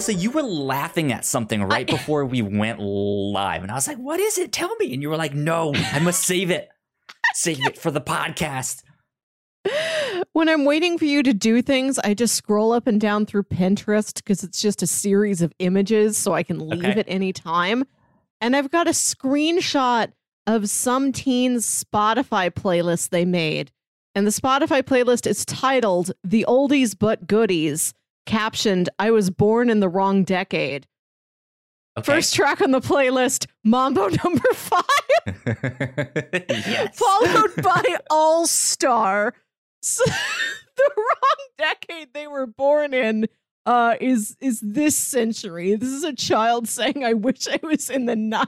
Melissa, you were laughing at something right I- before we went live, and I was like, "What is it? Tell me." And you were like, "No, I must save it. Save it for the podcast." when I'm waiting for you to do things, I just scroll up and down through Pinterest because it's just a series of images so I can leave Okay. at any time. And I've got a screenshot of some teen's Spotify playlist they made. And the Spotify playlist is titled The Oldies But Goodies, captioned I was born in the wrong decade. Okay. First track on the playlist, Mambo number five. yes. followed by All Star. So, the wrong decade they were born in uh, is is this century. This is a child saying, "I wish I was in the '90s.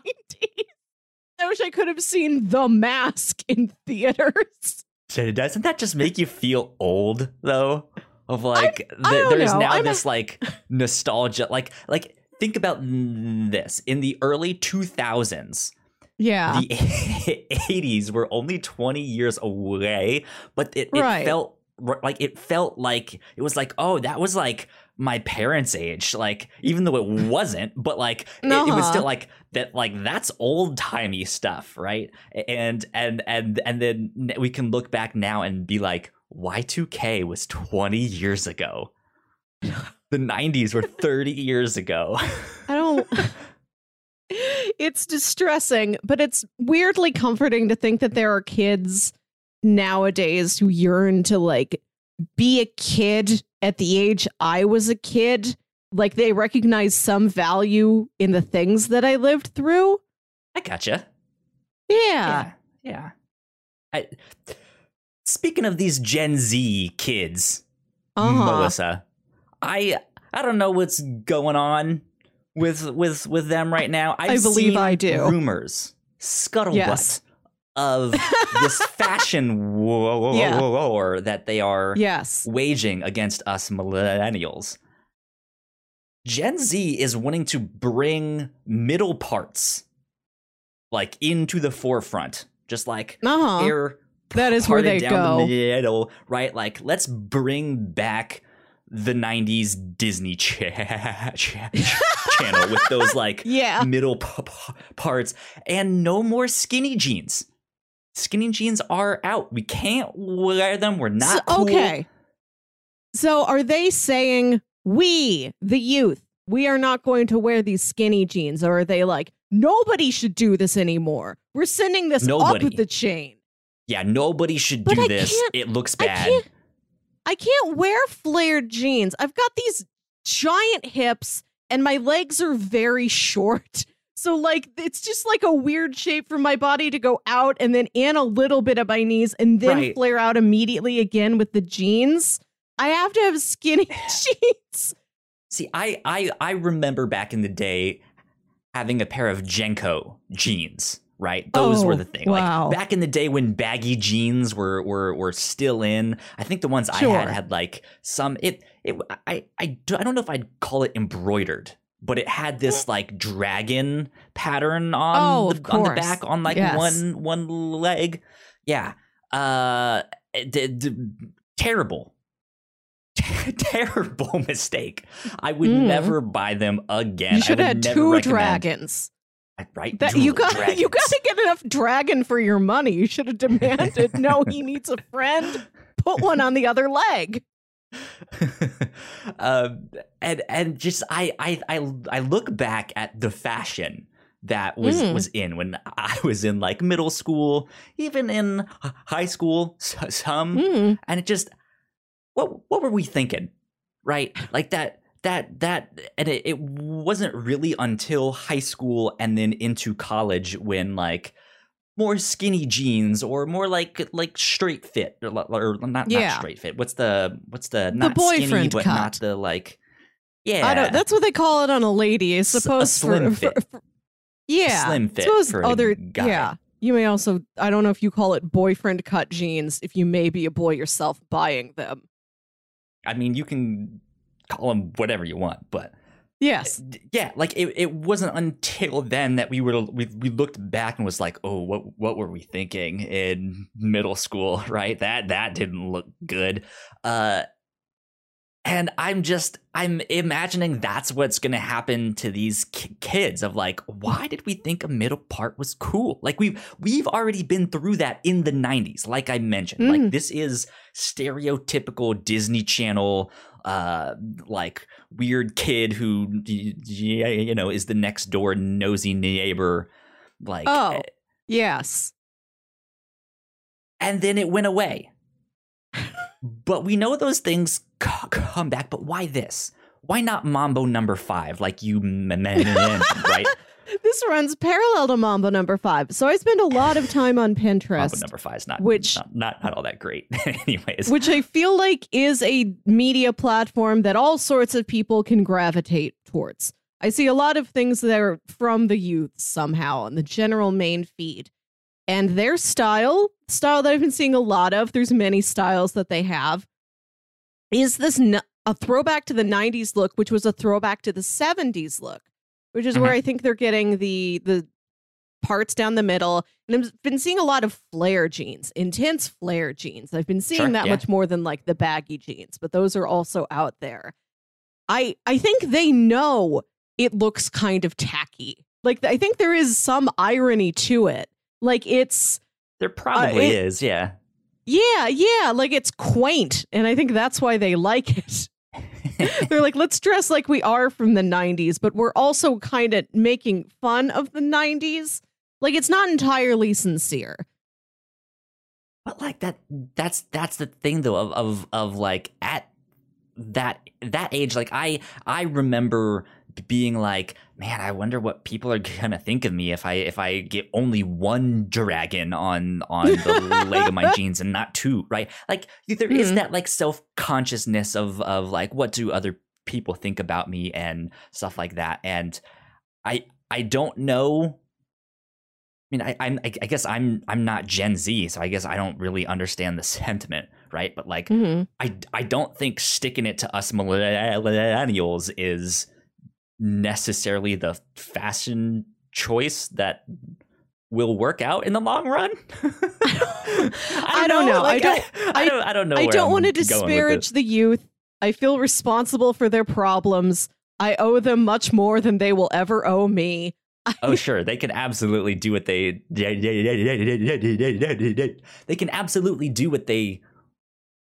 I wish I could have seen The Mask in theaters." So Doesn't that just make you feel old though? Of like, I th- don't there's know. now I'm a- this like nostalgia. Like, like think about this in the early 2000s. Yeah, the 80s were only 20 years away but it, it Right. felt like it felt like it was like oh that was like my parents age like even though it wasn't but like it, it was Uh-huh. still like that like that's old timey stuff right and and and and then we can look back now and be like y2k was 20 years ago the 90s were 30 years ago I don't. it's distressing, but it's weirdly comforting to think that there are kids nowadays who yearn to like be a kid at the age I was a kid. Like they recognize some value in the things that I lived through. i gotcha Yeah. yeah yeah I, speaking of these gen z kids Uh-huh. melissa i i don't know what's going on with with with them right now I've I believe I do. rumors scuttlebutt Yes. of this fashion war Yeah. that they are Yes. waging against us millennials gen z is wanting to bring middle parts like into the forefront just like Uh-huh. air That is where they down go. the middle, right? Like let's bring back the 90s Disney cha- cha- channel with those like Yeah. middle p- p- parts and no more skinny jeans. Skinny jeans are out. We can't wear them. We're not So- cool. okay. So are they saying we, the youth, we are not going to wear these skinny jeans, or are they like nobody should do this anymore? We're sending this Nobody. up the chain. Yeah, nobody should But do I this. It looks I bad. can't. I can't wear flared jeans. I've got these giant hips, and my legs are very short. So like it's just like a weird shape for my body to go out and then in a little bit of my knees and then Right. flare out immediately again with the jeans. I have to have skinny jeans. See, I, I I remember back in the day having a pair of JNCO jeans, right? Those were Oh, the thing. wow. Like back in the day when baggy jeans were were were still in. I think the ones I had had like some it it I I do, I don't know if I'd call it embroidered, but it had this like dragon pattern on Oh, the on the back on like Yes. one one leg. Yeah. Uh d- d- terrible. terrible mistake. I would Mm. never buy them again. you should I have had never two recommend- dragons. Right? That you got dragons. you got to get enough dragon for your money. You should have demanded. no, he needs a friend. Put one on the other leg. um, and and just I, I I I look back at the fashion that was Mm. was in when I was in like middle school, even in high school, some, Mm. and it just what what were we thinking, right? Like that that that and it, it wasn't really until high school and then into college when like more skinny jeans or more like like straight fit or, or not Yeah. not straight fit. What's the what's the not skinny boyfriend but cut. not the like yeah I don't. That's what they call it on a lady. I S- a suppose slim for, for- fit. for- yeah, slim fit suppose for other guy. yeah. You may also. I don't know if you call it boyfriend cut jeans. If you may be a boy yourself buying them. I mean you can call them whatever you want, but Yes. Yeah like it, it wasn't until then that we were we, we looked back and was like oh what what were we thinking in middle school? Right? That that didn't look good. Uh and I'm just I'm imagining that's what's going to happen to these ki- kids of like why did we think a middle part was cool? Like we've we've already been through that in the 90s like I mentioned. Mm. Like this is stereotypical Disney Channel uh like weird kid who you know is the next door nosy neighbor like Oh. Yes. and then it went away. But we know those things c- come back. But why this? Why not Mambo number five, like you m- m- mentioned, right? This runs parallel to Mambo number five. So I spend a lot of time on Pinterest. Mambo number five is not which- not, not not all that great. Anyways, which I feel like is a media platform that all sorts of people can gravitate towards. I see a lot of things that are from the youth somehow on the general main feed. And their style, style that I've been seeing a lot of, there's many styles that they have, is this n- a throwback to the 90s look, which was a throwback to the 70s look, which is where mm-hmm. I think they're getting the the parts down the middle. And I've been seeing a lot of flare jeans, intense flare jeans. I've been seeing Sure, that yeah. much more than like the baggy jeans, but those are also out there. I I think they know it looks kind of tacky. Like I think there is some irony to it. Like it's there uh, probably it- is, yeah. yeah, yeah, like it's quaint, and I think that's why they like it. They're like, let's dress like we are from the 90s, but we're also kind of making fun of the 90s. Like it's not entirely sincere. But like that that's that's the thing though of of of like at that that age like I I remember being like man I wonder what people are gonna think of me if I if I get only one dragon on on the leg of my jeans and not two right like there is Mhm. that like self-consciousness of of like what do other people think about me and stuff like that and I I don't know I mean, I, I'm, I I guess I'm, I'm not Gen Z, so I guess I don't really understand the sentiment, right? But like, Mhm. I, I don't think sticking it to us millennials is necessarily the fashion choice that will work out in the long run. I don't know. I don't- I, don't. I don't know. I don't want to disparage the youth. I feel responsible for their problems. I owe them much more than they will ever owe me. Oh, sure. They can absolutely do what they. They can absolutely do what they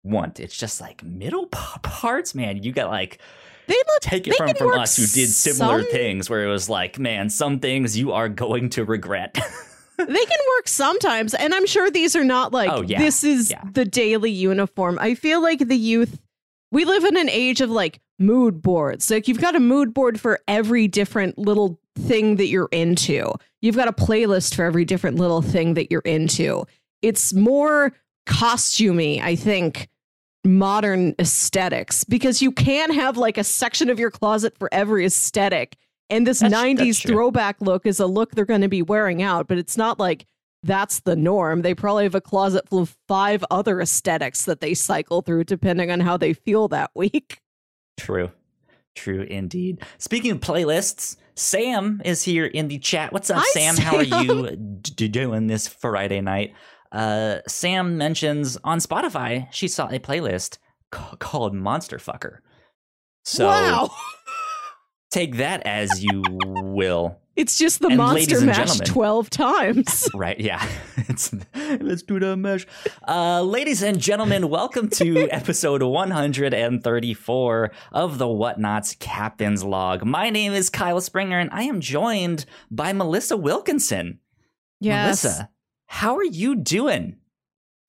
want. It's just like middle parts, man. You got like They look take it from from us who did similar some- things, where it was like, man, some things you are going to regret. they can work sometimes and i'm sure these are not like Oh, yeah. this is Yeah. the daily uniform i feel like the youth we live in an age of like mood boards like you've got a mood board for every different little thing that you're into you've got a playlist for every different little thing that you're into it's more costumey i think modern aesthetics because you can have like a section of your closet for every aesthetic and this That's- 90s that's throwback look is a look they're going to be wearing out, but it's not like that's the norm. They probably have a closet full of five other aesthetics that they cycle through depending on how they feel that week. True. True indeed. Speaking of playlists, Sam is here in the chat. What's up, Hi, Sam? How are you d- doing this Friday night? Uh, Sam mentions on Spotify she saw a playlist ca- called Monster Fucker. So wow. take that as you will. It's just the And monster mash 12 times. Right, yeah. It's, let's do the mash. Uh, ladies and gentlemen, welcome to episode 134 of the Whatnauts Captain's Log. My name is Kyle Springer, and I am joined by Melissa Wilkinson. yes. Melissa, how are you doing?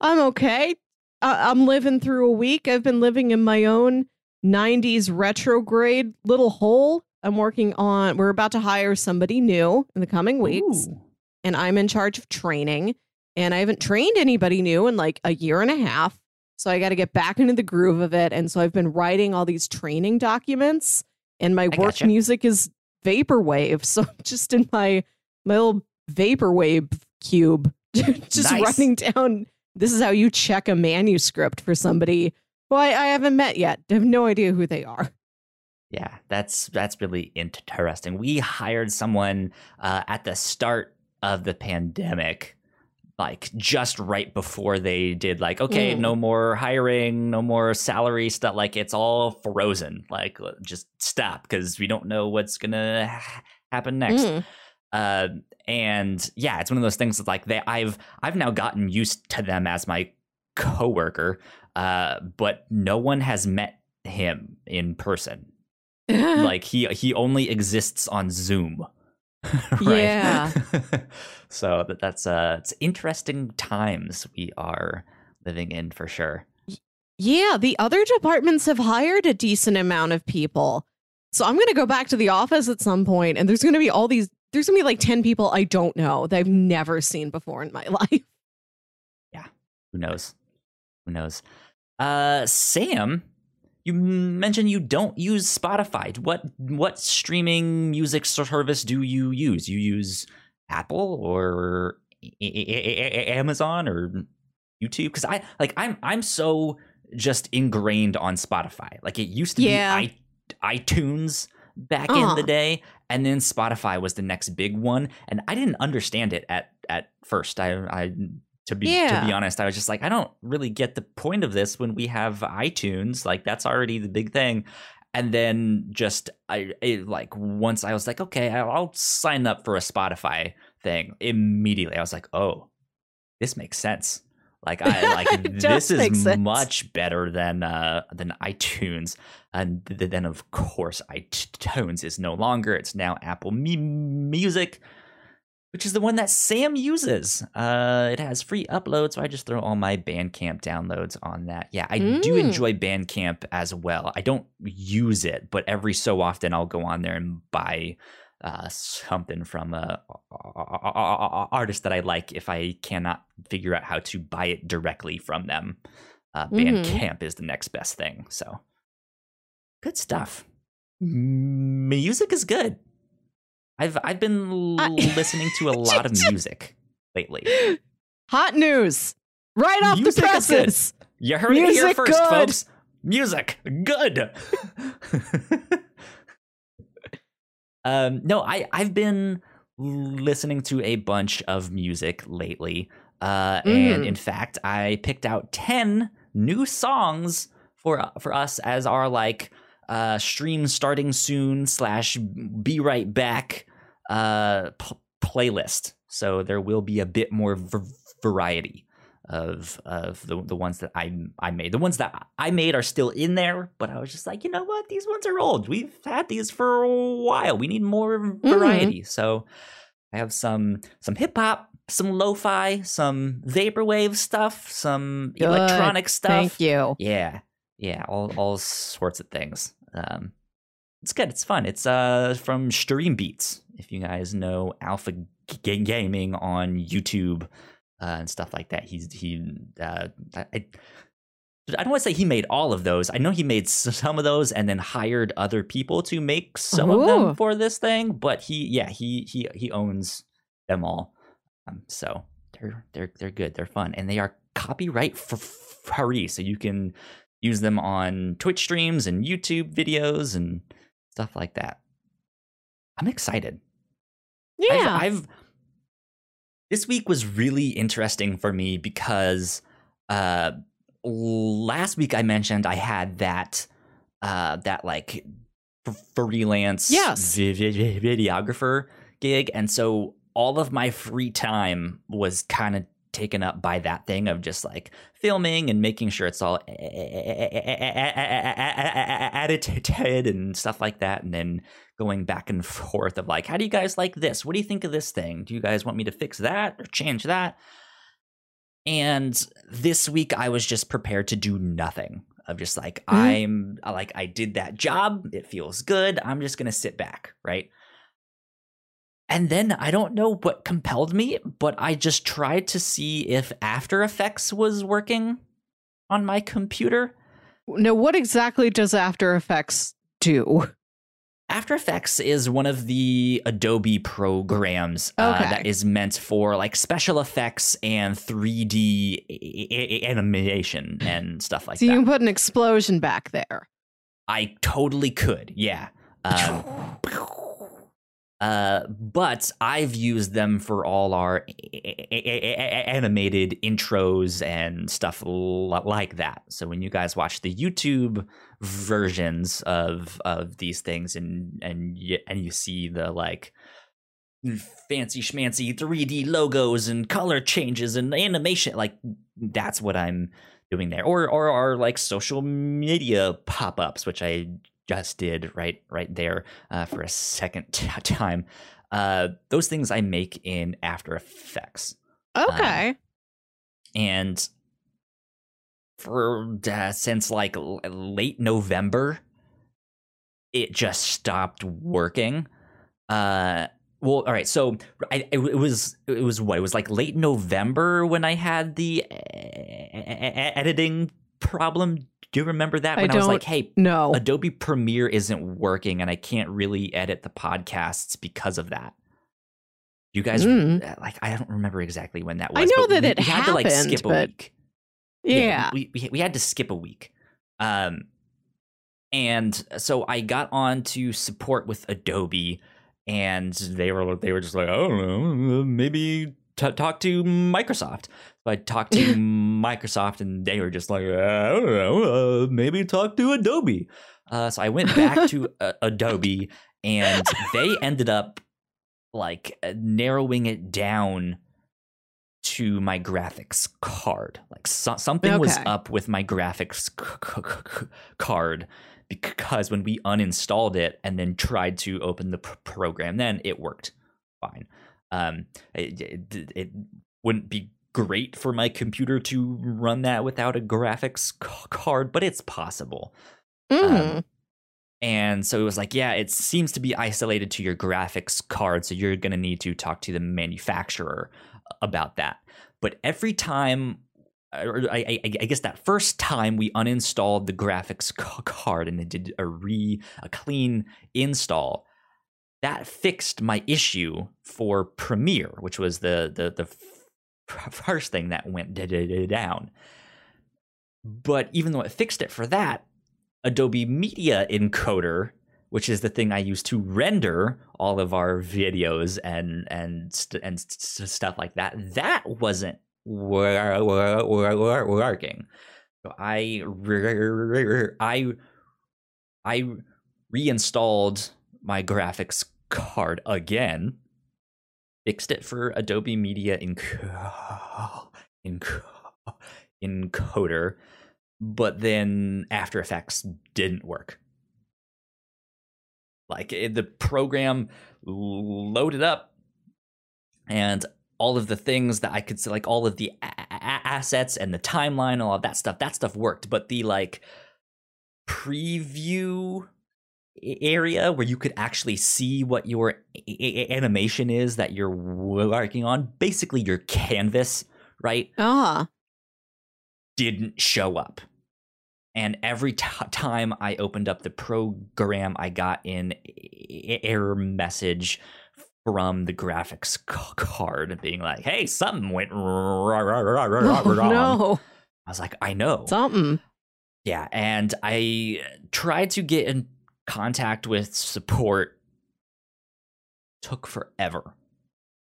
I'm okay. I- I'm living through a week. I've been living in my own 90s retrograde little hole. I'm working on, we're about to hire somebody new in the coming weeks. Ooh. and I'm in charge of training. And I haven't trained anybody new in like a year and a half. So I got to get back into the groove of it. And so I've been writing all these training documents, and my I work gotcha. music is vaporwave. So I'm just in my my little vaporwave cube, just Nice. writing down. This is how you check a manuscript for somebody who I, I haven't met yet. I have no idea who they are. Yeah, that's that's really interesting. We hired someone uh, at the start of the pandemic, like just right before they did like okay Mm. no more hiring no more salary stuff like it's all frozen like just stop because we don't know what's gonna happen next Mm. Uh, and yeah it's one of those things that like they i've i've now gotten used to them as my coworker uh, but no one has met him in person like he he only exists on zoom Yeah. so that that's uh it's interesting times we are living in for sure Yeah, the other departments have hired a decent amount of people. So I'm going to go back to the office at some point and there's going to be all these there's to be like 10 people I don't know that I've never seen before in my life. Yeah. Who knows who knows uh sam you mentioned you don't use spotify what what streaming music service do you use you use apple or amazon or youtube because i like i'm i'm so just ingrained on spotify like it used to Yeah. be I, itunes back in Uh-huh. the day and then spotify was the next big one and i didn't understand it at at first. I i to be to be honest i was just like i don't really get the point of this when we have itunes like that's already the big thing. And then just i it, like once i was like okay I'll sign up for a spotify thing immediately i was like oh this makes sense like i like this is sense. much better than uh than itunes and th- then of course itunes is no longer it's now apple Me- music which is the one that Sam uses. Uh, it has free upload, so I just throw all my Bandcamp downloads on that. Yeah, I do Mm. enjoy Bandcamp as well. I don't use it, but every so often I'll go on there and buy uh, something from a, artist that I like if I cannot figure out how to buy it directly from them. Uh, Mhm. Bandcamp is the next best thing. So good stuff. Music is good. I've I've been l- I- listening to a lot of music lately. Hot news. Right off Music the presses. You heard it here first, good. folks. Music good. um, no, I I've been listening to a bunch of music lately, uh, and Mm. in fact, I picked out ten new songs for for us as our like uh, stream starting soon slash be right back uh, p- playlist. So there will be a bit more v- variety of of the the ones that I I made. The ones that I made are still in there, but I was just like, you know what? These ones are old. We've had these for a while. We need more variety. So I have some some hip hop, some lo-fi, some vaporwave stuff, some Good. electronic stuff. Thank you. Yeah, yeah, all all sorts of things. Um, it's good. It's fun. It's uh from StreamBeats. If you guys know Alpha G- Gaming on YouTube uh, and stuff like that, he's he. Uh, I, I don't want to say he made all of those. I know he made some of those and then hired other people to make some of them for this thing. But he, yeah, he he he owns them all. Um, so they're they're they're good. They're fun and they are copyright f- free, so you can use them on Twitch streams and YouTube videos and stuff like that. I'm excited. I've- Yeah. I've, this week was really interesting for me because uh last week I mentioned I had that uh that like freelance Yes. vi- vi- videographer gig and so all of my free time was kind of taken up by that thing of just like filming and making sure it's all edited and stuff like that and then going back and forth of like how do you guys like this what do you think of this thing do you guys want me to fix that or change that and this week i was just prepared to do nothing of just like Mhm. i'm like i did that job it feels good i'm just gonna sit back right and then I don't know what compelled me, but I just tried to see if After Effects was working on my computer. now, what exactly does After Effects do? After Effects is one of the Adobe programs uh, Okay. that is meant for like special effects and 3D a- a- animation and stuff like that. so you can put an explosion back there. I totally could, yeah. Um, Uh, but I've used them for all our animated intros and stuff like that. So when you guys watch the YouTube versions of of these things, and and you, and you see the like fancy schmancy 3D logos and color changes and animation, like that's what I'm doing there, or or our like social media pop ups, which I just did right right there uh, for a second t- time. Uh, those things I make in After Effects. Okay. Um, and for uh, since like l- late November, it just stopped working. Uh, well, all right. So I, it, it, was it was what it was like late November when I had the editing problem do you remember that when I, I was like, "Hey, no, Adobe Premiere isn't working, and I can't really edit the podcasts because of that." You guys mm. like I don't remember exactly when that was. I know that we, it we happened, had to like skip but... a week. Yeah, yeah we, we we had to skip a week. Um, and so I got on to support with Adobe, and they were they were just like, I don't know, maybe t- talk to Microsoft. So I talked to Microsoft, and they were just like, I don't know, uh, maybe talk to Adobe. Uh, so I went back to uh, Adobe, and they ended up like uh, narrowing it down to my graphics card. Like so- something okay. was up with my graphics c- c- card because when we uninstalled it and then tried to open the pr- program, then it worked fine. Um, it, it, it wouldn't be great for my computer to run that without a graphics card, but it's possible. Mm. Um, and so it was like, yeah, it seems to be isolated to your graphics card, so you're going to need to talk to the manufacturer about that. But every time, or I, I, I guess that first time we uninstalled the graphics card and it did a re a clean install, that fixed my issue for Premiere, which was the the the first thing that went down. But even though it fixed it for that, Adobe Media Encoder, which is the thing I use to render all of our videos and and and stuff like that, that wasn't working. So I I I reinstalled my graphics card again, fixed it for Adobe Media Enc- Enc- Encoder, but then After Effects didn't work. Like it, the program loaded up, and all of the things that I could see, like all of the a- a- assets and the timeline, all of that stuff, that stuff worked. But the like preview area where you could actually see what your animation is that you're working on, basically your canvas, right? Ah. Didn't show up. And every t- time I opened up the program, I got an error message from the graphics card being like, hey, something went wrong. Oh, no. I was like, I know. Something. Yeah. And I tried to get in contact with support took forever.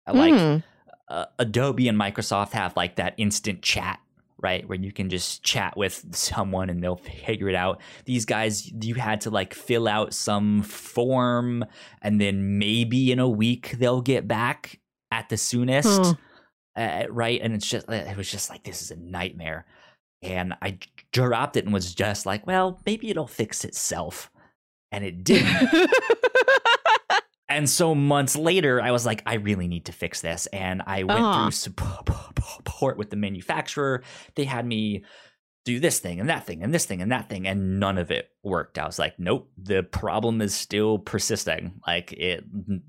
Like mm. uh, Adobe and Microsoft have like that instant chat, right? Where you can just chat with someone and they'll figure it out. These guys, you had to like fill out some form and then maybe in a week they'll get back at the soonest. Huh. Uh, right. And it's just, it was just like, this is a nightmare. And I dropped it and was just like, well, maybe it'll fix itself and it didn't. and so months later, I was like, I really need to fix this. And I went uh-huh. through support with the manufacturer. They had me do this thing and that thing and this thing and that thing, and none of it worked. I was like, nope, the problem is still persisting. Like it,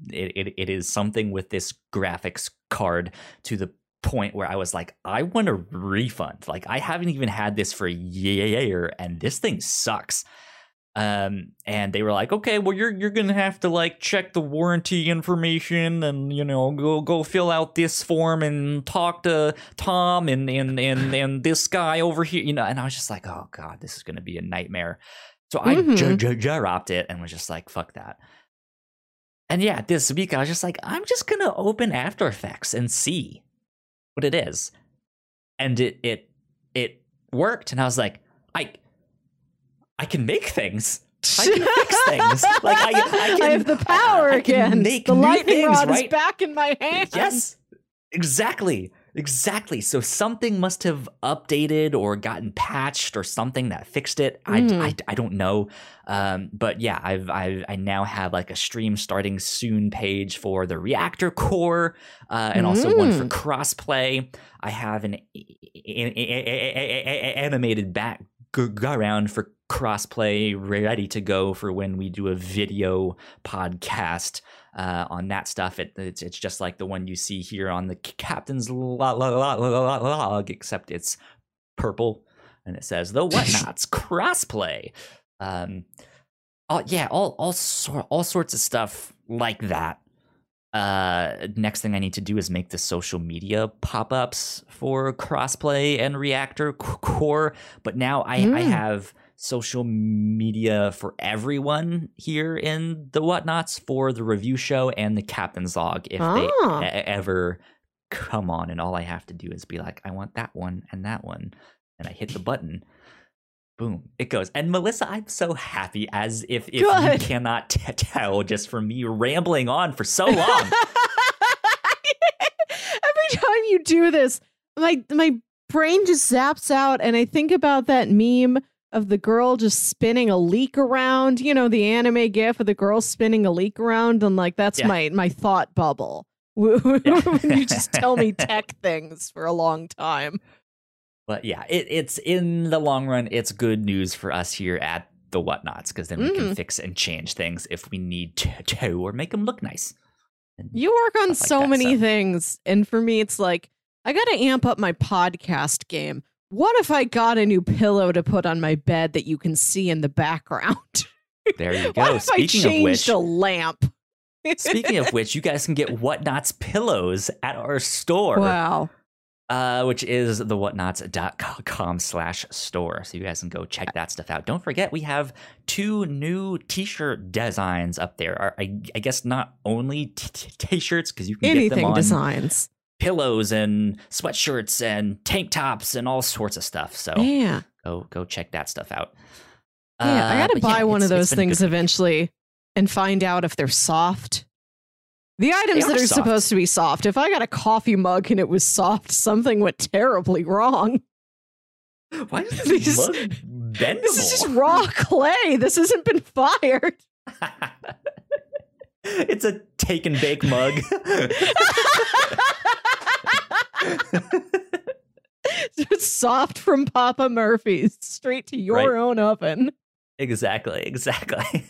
it, it, it is something with this graphics card to the point where I was like, I want a refund. Like I haven't even had this for a year, and this thing sucks um and they were like okay well you're you're gonna have to like check the warranty information and you know go go fill out this form and talk to tom and and and, and this guy over here you know and i was just like oh god this is gonna be a nightmare. So mm-hmm. i j- j- dropped it and was just like fuck that. And yeah, this week I was just like, I'm just gonna open After Effects and see what it is, and it it it worked, and I was like, I I can make things. I can fix things. Like I, I, can, I have the power I, I can again. Make the lightning things, rod right? is back in my hand. Yes, exactly. Exactly. So something must have updated or gotten patched or something that fixed it. Mm. I, I, I don't know. Um, but yeah, I've, I've I now have like a stream starting soon page for the Reactor Core, uh, and also one for Mm. crossplay. I have an a- a- a- a- a- a- animated background for crossplay ready to go for when we do a video podcast uh, on that stuff. It, it's it's just like the one you see here on the captain's lo- lo- lo- lo- log, except it's purple and it says the Whatnauts crossplay. Um, all, yeah, all all sor- all sorts of stuff like that. Uh, next thing I need to do is make the social media pop ups for crossplay and Reactor Core. But now I, I Mm. have social media for everyone here in the Whatnauts for the review show and the captain's log if Ah. they e- ever come on and all i have to do is be like i want that one and that one and i hit the button boom it goes and melissa i'm so happy as if if you cannot t- tell just from me rambling on for so long Every time you do this, my my brain just zaps out and I think about that meme of the girl just spinning a leek around, you know, the anime gif of the girl spinning a leek around and like that's Yeah. my my thought bubble. when you just tell me tech things for a long time. But yeah it, it's in the long run it's good news for us here at the Whatnauts because then we can Mm. fix and change things if we need to, to or make them look nice And- You work on like so that, many so. things and for me it's like I got to amp up my podcast game. What if I got a new pillow to put on my bed that you can see in the background? there you What go speaking of which a lamp? Speaking of which, you guys can get Whatnauts pillows at our store, wow. Uh, which is the whatnauts.com slash store. So you guys can go check that stuff out. Don't forget, we have two new t-shirt designs up there. I, I guess not only t-shirts, because you can get them Anything on designs. pillows and sweatshirts and tank tops and all sorts of stuff. So Yeah. go go check that stuff out. Yeah. I Uh, got to buy yeah, one of those it's been a things eventually and find out if they're soft. The items They that are are supposed to be soft. If I got a coffee mug and it was soft, something went terribly wrong. Why is this mug bendable? This is just raw clay. This hasn't been fired. it's a take and bake mug. It's soft from Papa Murphy's straight to your Right. own oven. exactly, exactly.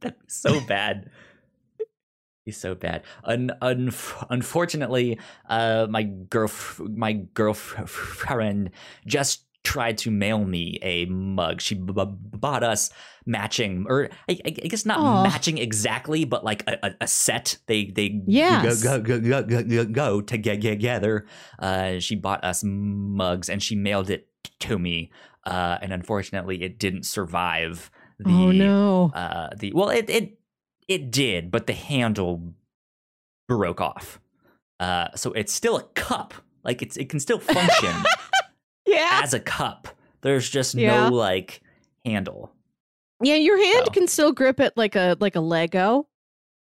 That'd be so bad. Be so bad. Un- unf- unfortunately, uh, my girl, my girlfriend just tried to mail me a mug. She bought us matching, or I, I guess not Aw. matching exactly, but like a, a, a set. They they Yes. go, go, go, go, go, go to get together. Uh, she bought us mugs and she mailed it to me. Uh, and unfortunately, it didn't survive the oh no. uh the well it it it did but the handle broke off uh so it's still a cup like it's it can still function yeah. as a cup there's just Yeah. no like handle Yeah, your hand So. can still grip it like a like a Lego.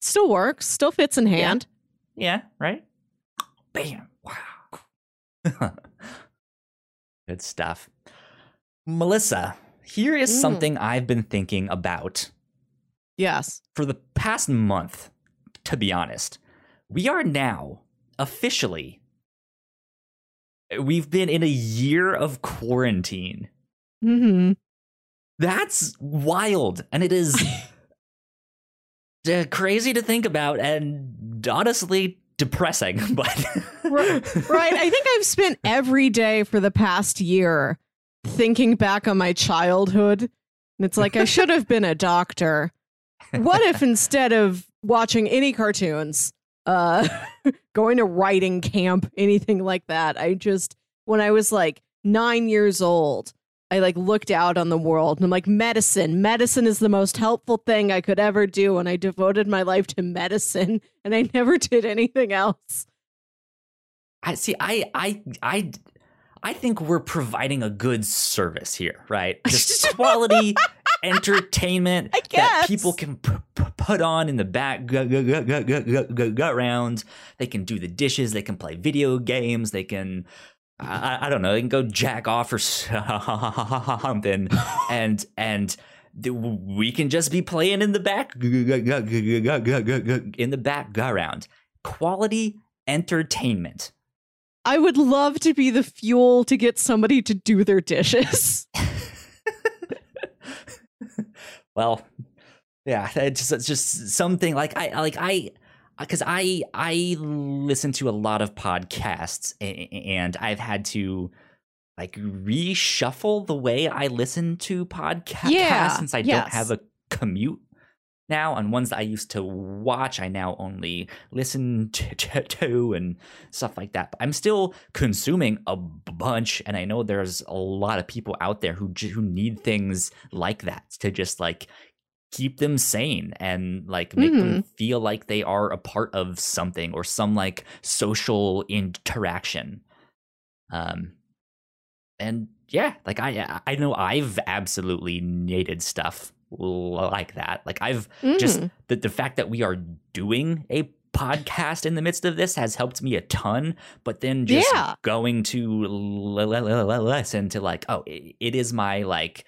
Still works. Still fits in hand. yeah right bam wow good stuff melissa here is Mm. something i've been thinking about Yes. for the past month, to be honest, we are now officially. We've been in a year of quarantine. hmm That's wild. And it is crazy to think about and honestly depressing. But. Right. Right. I think I've spent every day for the past year thinking back on my childhood. And it's like I should have been a doctor. What if instead of watching any cartoons, uh going to writing camp, anything like that, I just when I was like 9 years old, I like looked out on the world and I'm like, medicine. Medicine is the most helpful thing I could ever do. And I devoted my life to medicine and I never did anything else. I see. I I I I think we're providing a good service here, right? Just quality entertainment that people can p- p- put on in the back gut, gut, gut, gut, gut, gut, gut, gut rounds. They can do the dishes. They can play video games. They can. I, I don't know. They can go jack off or something, and and we can just be playing in the back in the back around. Quality entertainment. I would love to be the fuel to get somebody to do their dishes. well, yeah, it's just, it's just something like I like I uh, because I I listen to a lot of podcasts and I've had to like reshuffle the way I listen to podcasts Yeah, since I don't have a commute now on ones that I used to watch I now only listen to, to, to and stuff like that. But I'm still consuming a bunch and I know there's a lot of people out there who who need things like that to just like keep them sane and like make them feel like they are a part of something or some like social interaction. Um and yeah like i i know i've absolutely needed stuff like that. Like I've mm. just the, the fact that we are doing a podcast in the midst of this has helped me a ton. But then just yeah. going to listen to like, oh, it is my like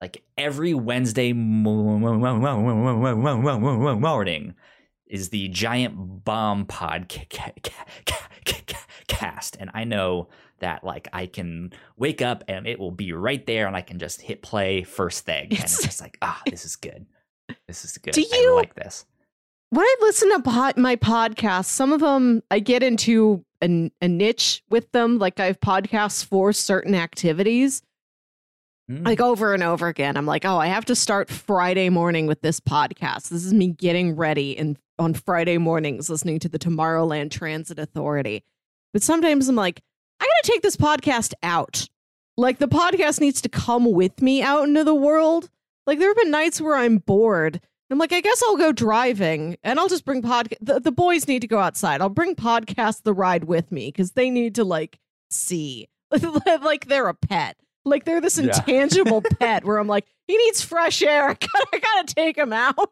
like every Wednesday morning is the Giant Bomb podcast, and I know that like i can wake up and it will be right there and i can just hit play first thing and it's It's- just like ah this is good this is good Do i you- like this when I listen to pod, my podcasts, some of them I get into a, a niche with them. Like I have podcasts for certain activities, Mm. like over and over again. I'm like, oh, I have to start Friday morning with this podcast. This is me getting ready and on Friday mornings listening to the Tomorrowland Transit Authority. But sometimes I'm like, I gotta take this podcast out. Like the podcast needs to come with me out into the world. Like there have been nights where I'm bored. I'm like, I guess I'll go driving and I'll just bring podcast. The, the boys need to go outside. I'll bring podcast the ride with me because they need to like see, like they're a pet. Like they're this Yeah. intangible pet where I'm like, he needs fresh air. I gotta, I gotta take him out.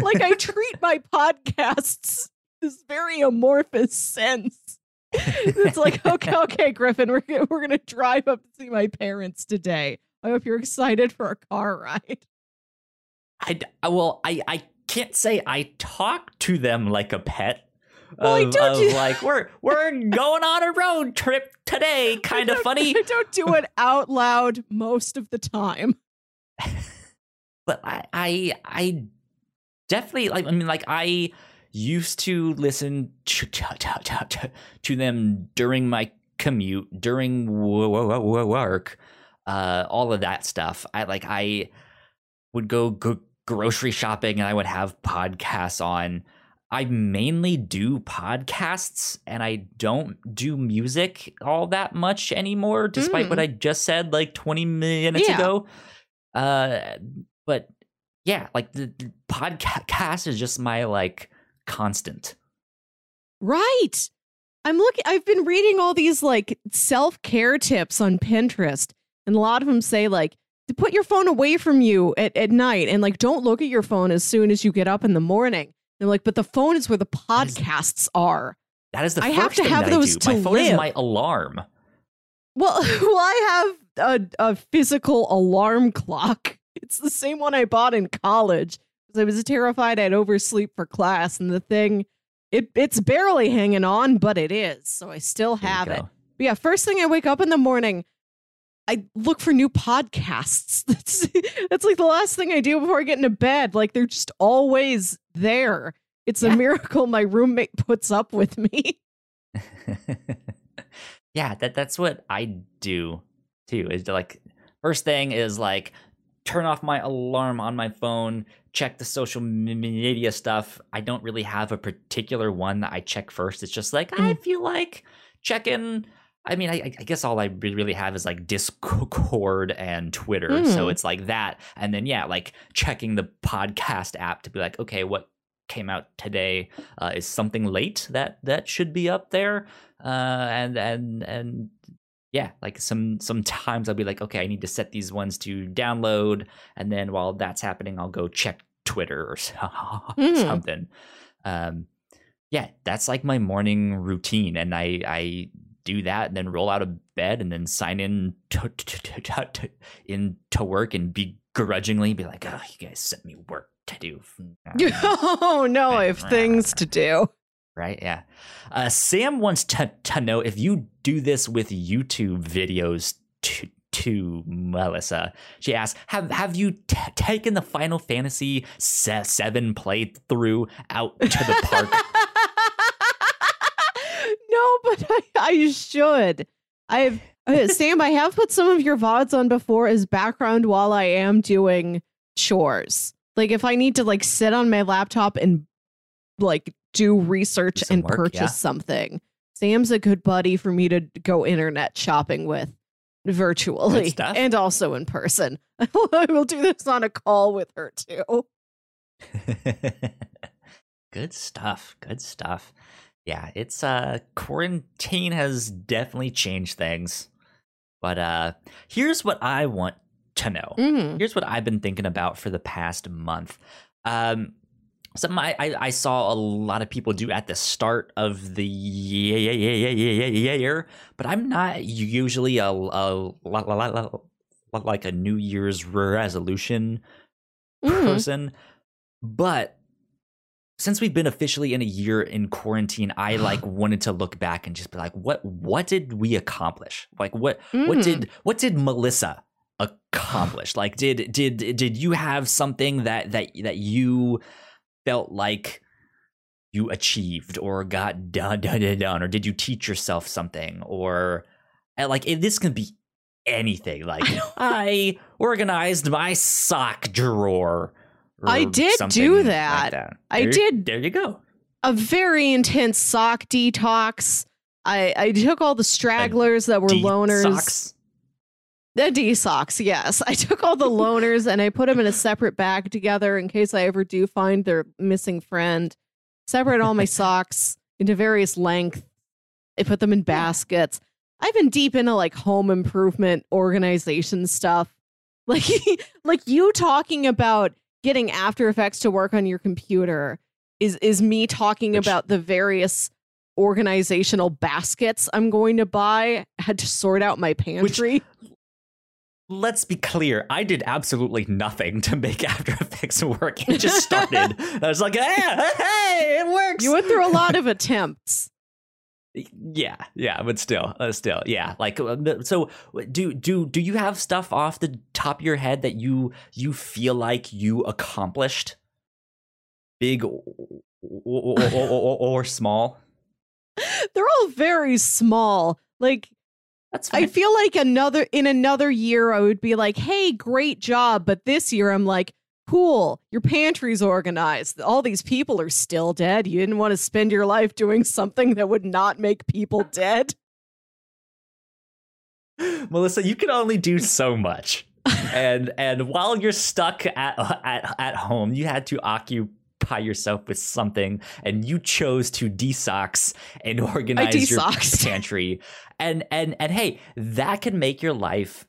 like I treat my podcasts this very amorphous sense. It's like, okay, okay, Griffin, we're gonna- we're gonna drive up to see my parents today. I hope you're excited for a car ride. I well, I, I can't say I talk to them like a pet. Well, I don't of, do- like we're we're going on a road trip today, kind of funny. I don't do it out loud most of the time. But I, I I definitely like. I mean, like I used to listen to, them during my commute, during wo- wo- wo- work, uh, all of that stuff. I like I would go, go grocery shopping and I would have podcasts on. I mainly do podcasts and I don't do music all that much anymore, despite what Mm. I just said like 20 minutes Yeah. ago. Uh, but yeah, like the, the podcast is just my like constant. Right. I'm looking I've been reading all these like self-care tips on Pinterest and a lot of them say like to put your phone away from you at, at night and like don't look at your phone as soon as you get up in the morning. And like, but the phone is where the That is- podcasts are. That is the I have to have those do. My to phone is my alarm. Well, well, I have a, a physical alarm clock. It's the same one I bought in college because I was terrified I'd oversleep for class, and the thing, it it's barely hanging on, but it is. So I still have it. But yeah, first thing I wake up in the morning, I look for new podcasts. That's that's like the last thing I do before I get into bed. Like they're just always there. It's a miracle my roommate puts up with me. yeah, that that's what I do too. Is to, like first thing is like turn off my alarm on my phone, check the social media stuff. I don't really have a particular one that I check first. It's just like I Mhm. feel like checking I mean, I, I guess all I really have is like Discord and Twitter. Mm. So it's like that. And then, yeah, like checking the podcast app to be like, okay, what came out today uh, is something late that that should be up there. Uh, and, and, and, yeah, like some sometimes I'll be like, okay, I need to set these ones to download, and then while that's happening, I'll go check Twitter or mm. something. Um, yeah, that's like my morning routine, and I I do that and then roll out of bed and then sign in to, to, to, to in to work and begrudgingly be like, oh, you guys sent me work to do. oh no, I have things to do. Right? Yeah. Uh, Sam wants to to know if you do this with YouTube videos to to Melissa. She asks, "Have have you t- taken the Final Fantasy se- Seven playthrough out to the park?" no, but I, I should. I've uh, Sam, I have put some of your VODs on before as background while I am doing chores. Like if I need to like sit on my laptop and like do research do and work, purchase yeah. something. Sam's a good buddy for me to go internet shopping with virtually and also in person. I will do this on a call with her too. good stuff. Good stuff yeah, it's uh quarantine has definitely changed things. But uh here's what I want to know. Mm. Here's what I've been thinking about for the past month. Um something I, I, I, saw a lot of people do at the start of the yeah yeah yeah yeah yeah yeah yeah year, but I'm not usually a, a like a New Year's resolution mm. person. But since we've been officially in a year in quarantine, I like wanted to look back and just be like, what what did we accomplish? Like what mm. what did what did Melissa accomplish? like did did did you have something that that that you felt like you achieved or got done done done, done or did you teach yourself something or eh, like this can be anything like I organized my sock drawer I did do that. Like that. I did. There you go. A very intense sock detox. I I took all the stragglers that were loners. Socks. The D socks, yes. I took all the loners and I put them in a separate bag together in case I ever do find their missing friend. Separate all my socks into various lengths. I put them in baskets. I've been deep into like home improvement organization stuff. Like like you talking about getting After Effects to work on your computer is is me talking Which, about the various organizational baskets I'm going to buy. I had to sort out my pantry. Which, let's be clear, I did absolutely nothing to make After Effects work. It just started. I was like, hey, hey, it works. You went through a lot of attempts. Yeah, yeah, but still, uh, still, yeah. Like, uh, so do do do you have stuff off the top of your head that you you feel like you accomplished, big or, or, or, or small? They're all very small. Like, that's fine. I feel like another in another year I would be like, "Hey, great job," but this year I'm like, cool, your pantry's organized. All these people are still dead. You didn't want to spend your life doing something that would not make people dead. Melissa, you can only do so much. and and while you're stuck at at at home, you had to occupy yourself with something and you chose to de-socks and organize your pantry and and and hey that can make your life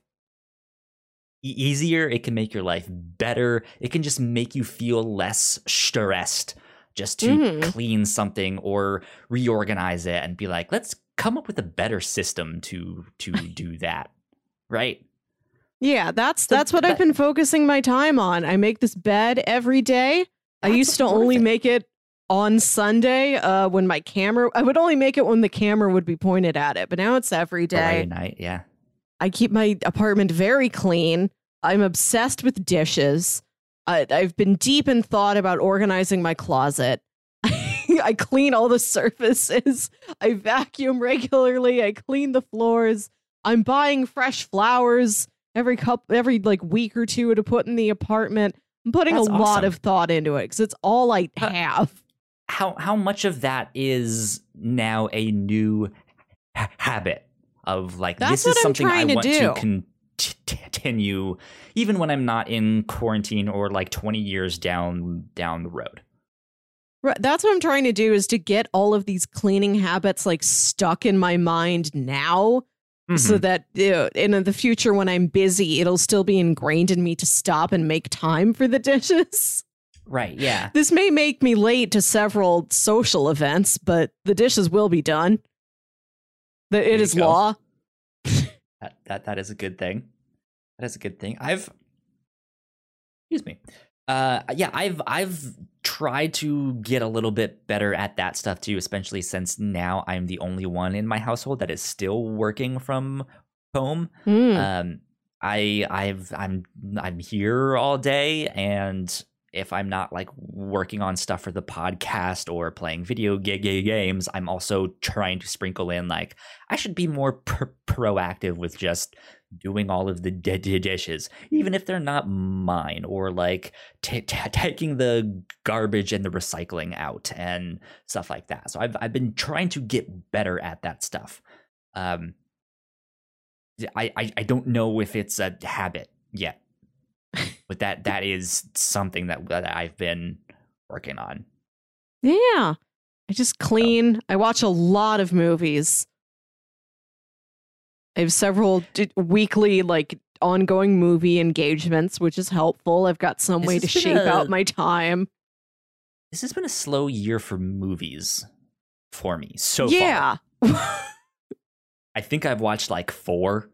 easier. It can make your life better. It can just make you feel less stressed just to mm-hmm. clean something or reorganize it and be like, let's come up with a better system to to do that. Right? Yeah, that's that's what I've been focusing my time on. I make this bed every day. I used to only it. make it on Sunday uh, when my camera I would only make it when the camera would be pointed at it, but now it's every day. Every night, yeah. I keep my apartment very clean. I'm obsessed with dishes. I, I've been deep in thought about organizing my closet. I clean all the surfaces. I vacuum regularly. I clean the floors. I'm buying fresh flowers every couple every like week or two to put in the apartment. I'm putting That's a awesome. lot of thought into it because it's all I have. How how much of that is now a new ha- habit? of like That's this is something I to want do. to continue even when I'm not in quarantine or like 20 years down down the road. Right, that's what I'm trying to do is to get all of these cleaning habits like stuck in my mind now so Mhm. that uh, in the future when I'm busy it'll still be ingrained in me to stop and make time for the dishes. right, yeah. This may make me late to several social events, but the dishes will be done. The, it you go. law. That that that is a good thing. That is a good thing. I've excuse me. Uh yeah, I've I've tried to get a little bit better at that stuff too, especially since now I'm the only one in my household that is still working from home. Mm. Um I I've I'm I'm here all day and if I'm not like working on stuff for the podcast or playing video ga- ga- games, I'm also trying to sprinkle in like I should be more pr- proactive with just doing all of the d- d- dishes, even if they're not mine, or like ta ta taking the garbage and the recycling out and stuff like that. So I've I've been trying to get better at that stuff. Um, I I, I don't know if it's a habit yet, but that that is something that that I've been working on. Yeah. I just clean. I watch a lot of movies. I have several d- weekly, like, ongoing movie engagements, which is helpful. I've got some This way to shape a- out my time. This has been a slow year for movies for me so far. yeah. I think I've watched like four.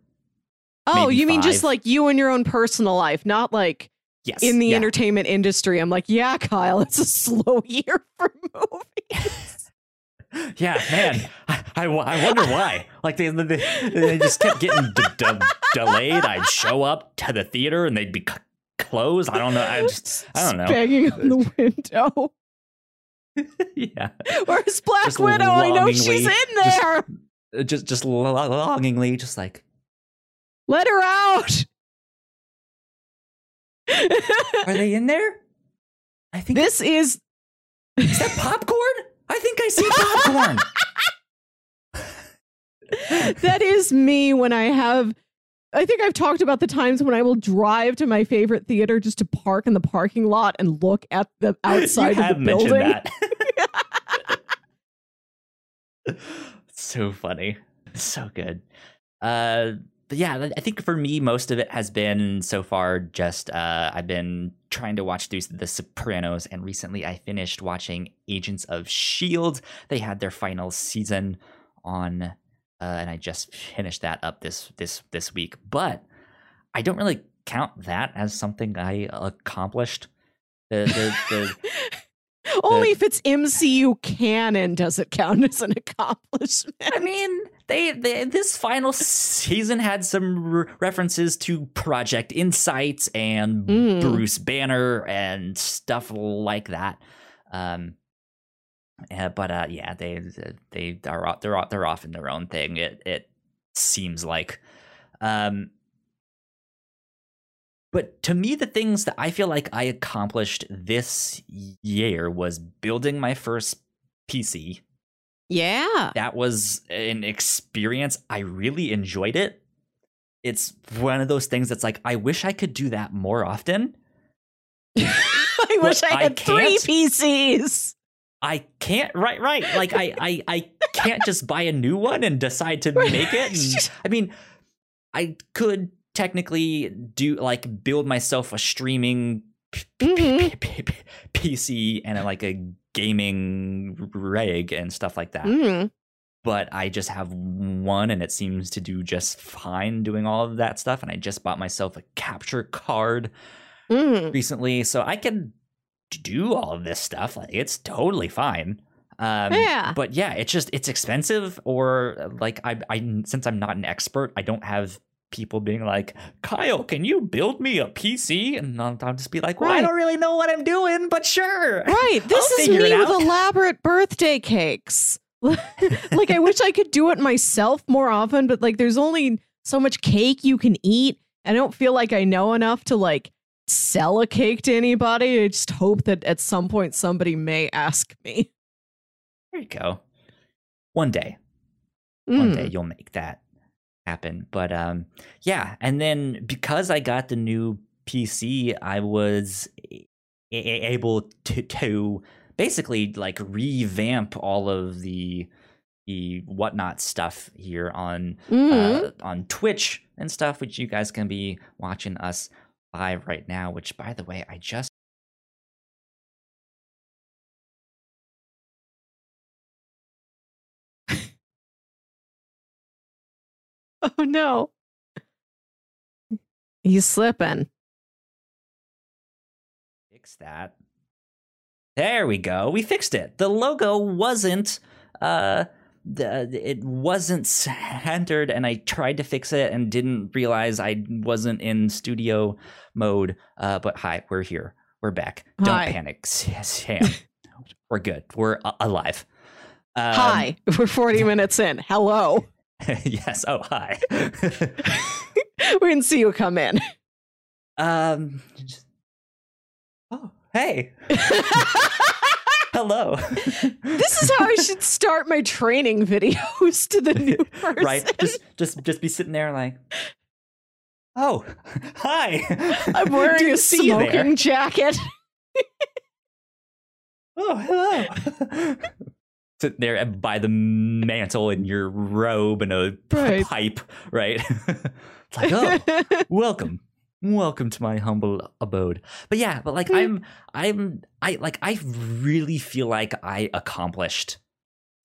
oh, you mean just like you and your own personal life, not like Yes. in the yeah. entertainment industry. I'm like, yeah, Kyle, it's a slow year for movies. Yeah, man. I, I, I wonder why. Like they, they, they just kept getting d- d- delayed. I'd show up to the theater and they'd be c- closed. I don't know. I just I don't know. Banging on the window. yeah. Where's Black Just Widow? I know she's in there. Just just lo- longingly, just like Let her out. are they in there? I think this is is that popcorn. I think I see popcorn. that is me when I have. I think I've talked about the times when I will drive to my favorite theater just to park in the parking lot and look at the outside you of have the mentioned building. that. so funny, so good. Uh, but yeah, I think for me, most of it has been so far just uh, I've been trying to watch through The Sopranos, and recently I finished watching Agents of Shield. They had their final season on, uh, and I just finished that up this this this week. But I don't really count that as something I accomplished. The the, the Only if it's MCU canon does it count as an accomplishment. I mean, they, they this final season had some re- references to Project Insight and Mm. Bruce Banner and stuff like that. Um, but uh, yeah, they they are they're they're off in their own thing. It it seems like. Um, but to me, the things that I feel like I accomplished this year was building my first PC Yeah. that was an experience. I really enjoyed it. It's one of those things that's like, I wish I could do that more often. I wish I I had three. PCs. I can't, right, right. Like, I, I, I can't just buy a new one and decide to make it. And, I mean, I could technically do, like, build myself a streaming mm-hmm. p- p- p- p- PC and like a gaming rig and stuff like that. Mm. but I just have one and it seems to do just fine doing all of that stuff. And I just bought myself a capture card Mm. recently, so I can do all of this stuff. Like, it's totally fine. Um, Yeah. But yeah, it's just it's expensive, or like I, I since I'm not an expert, I don't have people being like, Kyle, can you build me a PC? And I'll, I'll just be like, well, I don't really know what I'm doing, but sure. Right. This is me with elaborate birthday cakes. like I wish I could do it myself more often, but like there's only so much cake you can eat. I don't feel like I know enough to like sell a cake to anybody. I just hope that at some point somebody may ask me. There you go. One day. One Mm. day you'll make that happen. But um, yeah, and then because I got the new PC, I was a- able to to basically like revamp all of the the Whatnauts stuff here on Mhm. uh, on Twitch and stuff, which you guys can be watching us live right now. Which, by the way, I just oh no. He's slipping. Fix that. There we go. We fixed it. The logo wasn't uh the, it wasn't centered and I tried to fix it and didn't realize I wasn't in studio mode. Uh but hi, we're here. We're back. Hi. Don't panic, Sam. we're good. We're a- alive. Um, Hi. We're 40 minutes in. Hello. yes. Oh, hi. we didn't see you come in. um just- Oh, hey. Hello. this is how I should start my training videos to the new person. right just just just be sitting there like oh hi I'm wearing a see you there. smoking jacket. oh hello sitting there by the mantle in your robe and a Right. pipe right? It's like oh welcome. Welcome to my humble abode. But yeah but like i'm i'm i like i really feel like i accomplished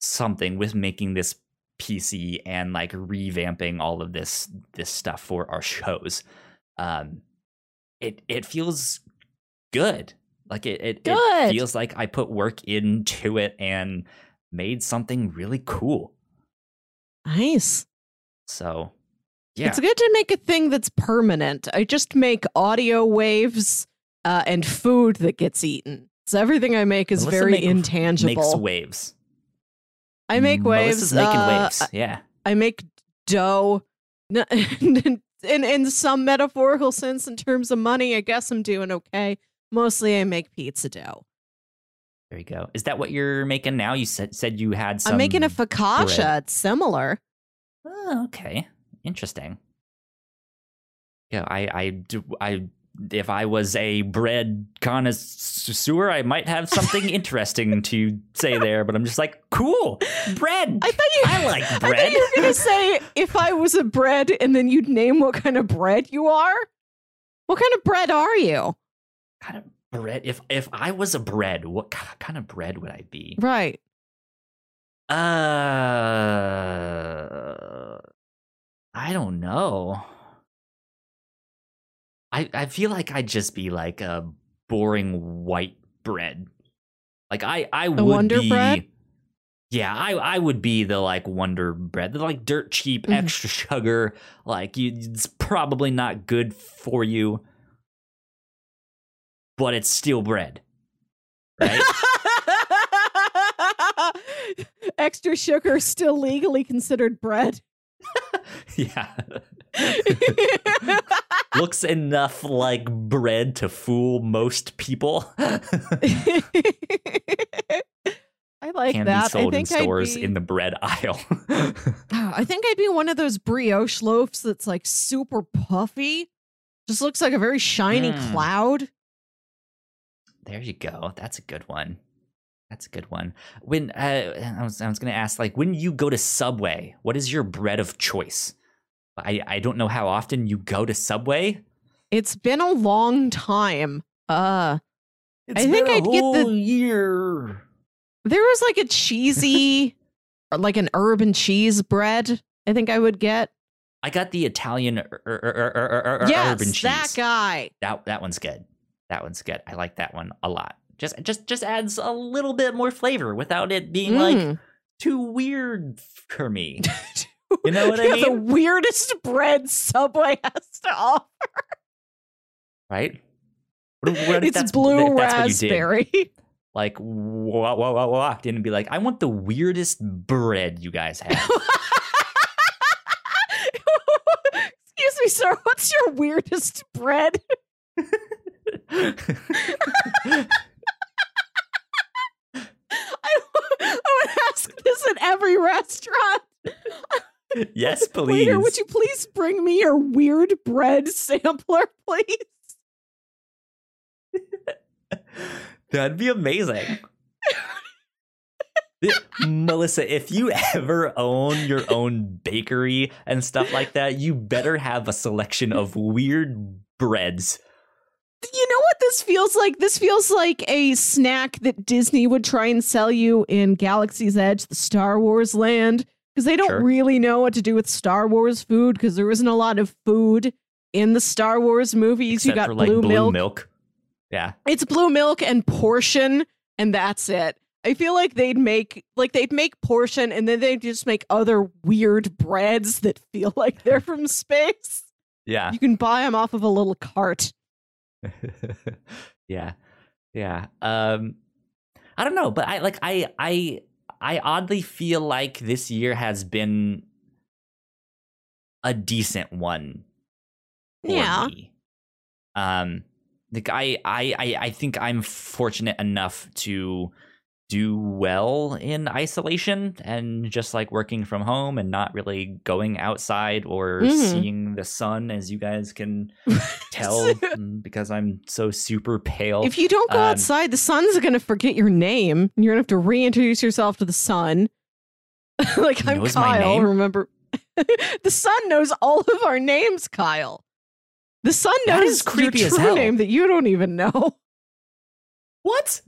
something with making this pc and like revamping all of this this stuff for our shows. Um it it feels good. Like it it, it feels like i put work into it and made something really cool nice. so yeah It's good to make a thing that's permanent. I just make audio waves uh, and food that gets eaten. So everything I make is Melissa very make- intangible. makes waves I make waves. Melissa's making uh, waves yeah I make dough. In, in some metaphorical sense, in terms of money, I guess I'm doing okay. Mostly, I make pizza dough. There you go. Is that what you're making now? You said said you had some. I'm making a focaccia. bread. It's similar. Oh, okay, interesting. Yeah, I, I do. I if I was a bread connoisseur, I might have something interesting to say there. But I'm just like, cool, bread. I thought you. I like I bread. thought you were gonna say if I was a bread, and then you'd name what kind of bread you are. What kind of bread are you? kind of bread. If if I was a bread, what kind of bread would I be? Right. Uh, I don't know. I I feel like I'd just be like a boring white bread. Like I I would Wonder be. Bread? Yeah, I I would be the like Wonder Bread. They're like dirt cheap, Mhm. extra sugar. Like you, it's probably not good for you, but it's still bread, right? Extra sugar still legally considered bread. yeah. looks enough like bread to fool most people. I like Can that. be sold I in think stores I'd be, in the bread aisle. Oh, I think I'd be one of those brioche loaves that's like super puffy. Just looks like a very shiny Mm. cloud. There you go. That's a good one. That's a good one. When uh, I was, I was going to ask, like, when you go to Subway, what is your bread of choice? I, I don't know how often you go to Subway. It's been a long time. Uh It's I think I'd get the- year. there was like a cheesy or like an herb and cheese bread I think I would get. I got the Italian ur- ur- ur- ur- ur- ur- yes, herb and cheese. that guy. that that one's good. That one's good. I like that one a lot. Just just just adds a little bit more flavor without it being like Mm. too weird for me. You know what I Yeah, The weirdest bread Subway has to offer. Right? What, what It's blue if that's what you did? raspberry. Like wa- wa- wa- walked in and be like, I want the weirdest bread you guys have. Excuse me, sir. What's your weirdest bread? I, I would ask this at every restaurant. yes, please. Waiter, would you please bring me your weird bread sampler, please? That'd be amazing. Melissa, if you ever own your own bakery and stuff like that, you better have a selection of weird breads. You know what this feels like? This feels like a snack that Disney would try and sell you in Galaxy's Edge, the Star Wars land, because they don't Sure. really know what to do with Star Wars food because there isn't a lot of food in the Star Wars movies. you got for like blue, blue milk. Yeah. It's blue milk and portion, and that's it. I feel like they'd make like they'd make portion and then they'd just make other weird breads that feel like they're from space. Yeah. You can buy them off of a little cart. yeah. Yeah. Um I don't know, but I like I I I oddly feel like this year has been a decent one for Yeah. me. Um like I, I I I think I'm fortunate enough to do well in isolation and just like working from home and not really going outside or Mhm. seeing the sun as you guys can tell mm, because I'm so super pale. If you don't go Um, outside, the sun's going to forget your name. and You're going to have to reintroduce yourself to the sun. like I'm Kyle. Remember, the sun knows all of our names, Kyle. The sun knows creepy your true name that you don't even know. What?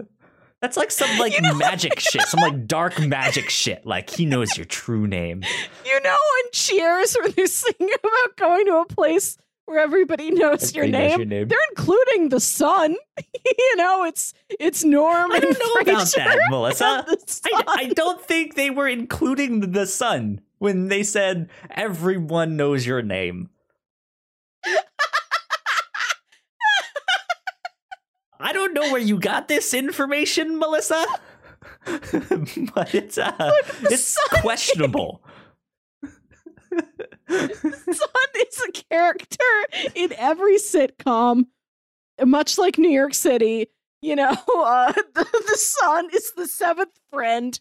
That's like some like You know- magic shit, some like dark magic shit. Like he knows your true name. You know, in Cheers, when they're singing about going to a place where everybody knows your Everybody knows name, your name. they're including the sun. you know, it's it's Norm. I and don't know about that, Melissa. I. I don't think they were including the sun when they said everyone knows your name. I don't know where you got this information, Melissa, but it's uh, the it's sun. questionable. Sun is a character in every sitcom, much like New York City. You know, uh, the, the sun is the seventh friend.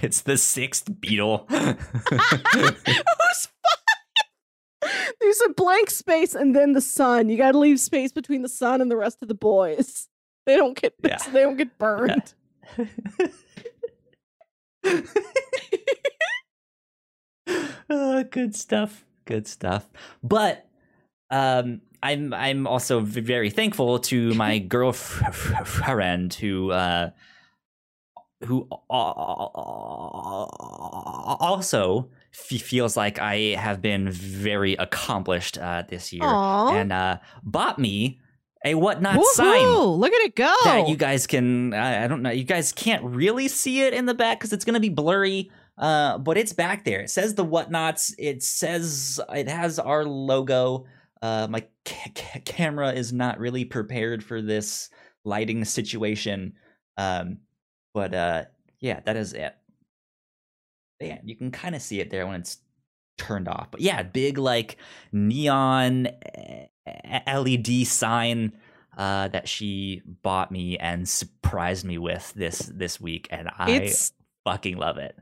It's the sixth beetle. Who's? There's a blank space and then the sun. You got to leave space between the sun and the rest of the boys. They don't get Yeah. they don't get burned. Uh, good stuff. Good stuff. But um, I'm I'm also very thankful to my girlfriend who uh, who also feels like I have been very accomplished uh, this year Aw. and uh, bought me a Whatnauts Woohoo! sign Look at it go. that you guys can I, I don't know you guys can't really see it in the back because it's gonna be blurry uh but it's back there it says the Whatnauts it says it has our logo uh my ca- ca- camera is not really prepared for this lighting situation um but uh yeah that is it yeah you can kind of see it there when it's turned off but yeah big like neon eh, led sign uh, that she bought me and surprised me with this this week, and I it's fucking love it.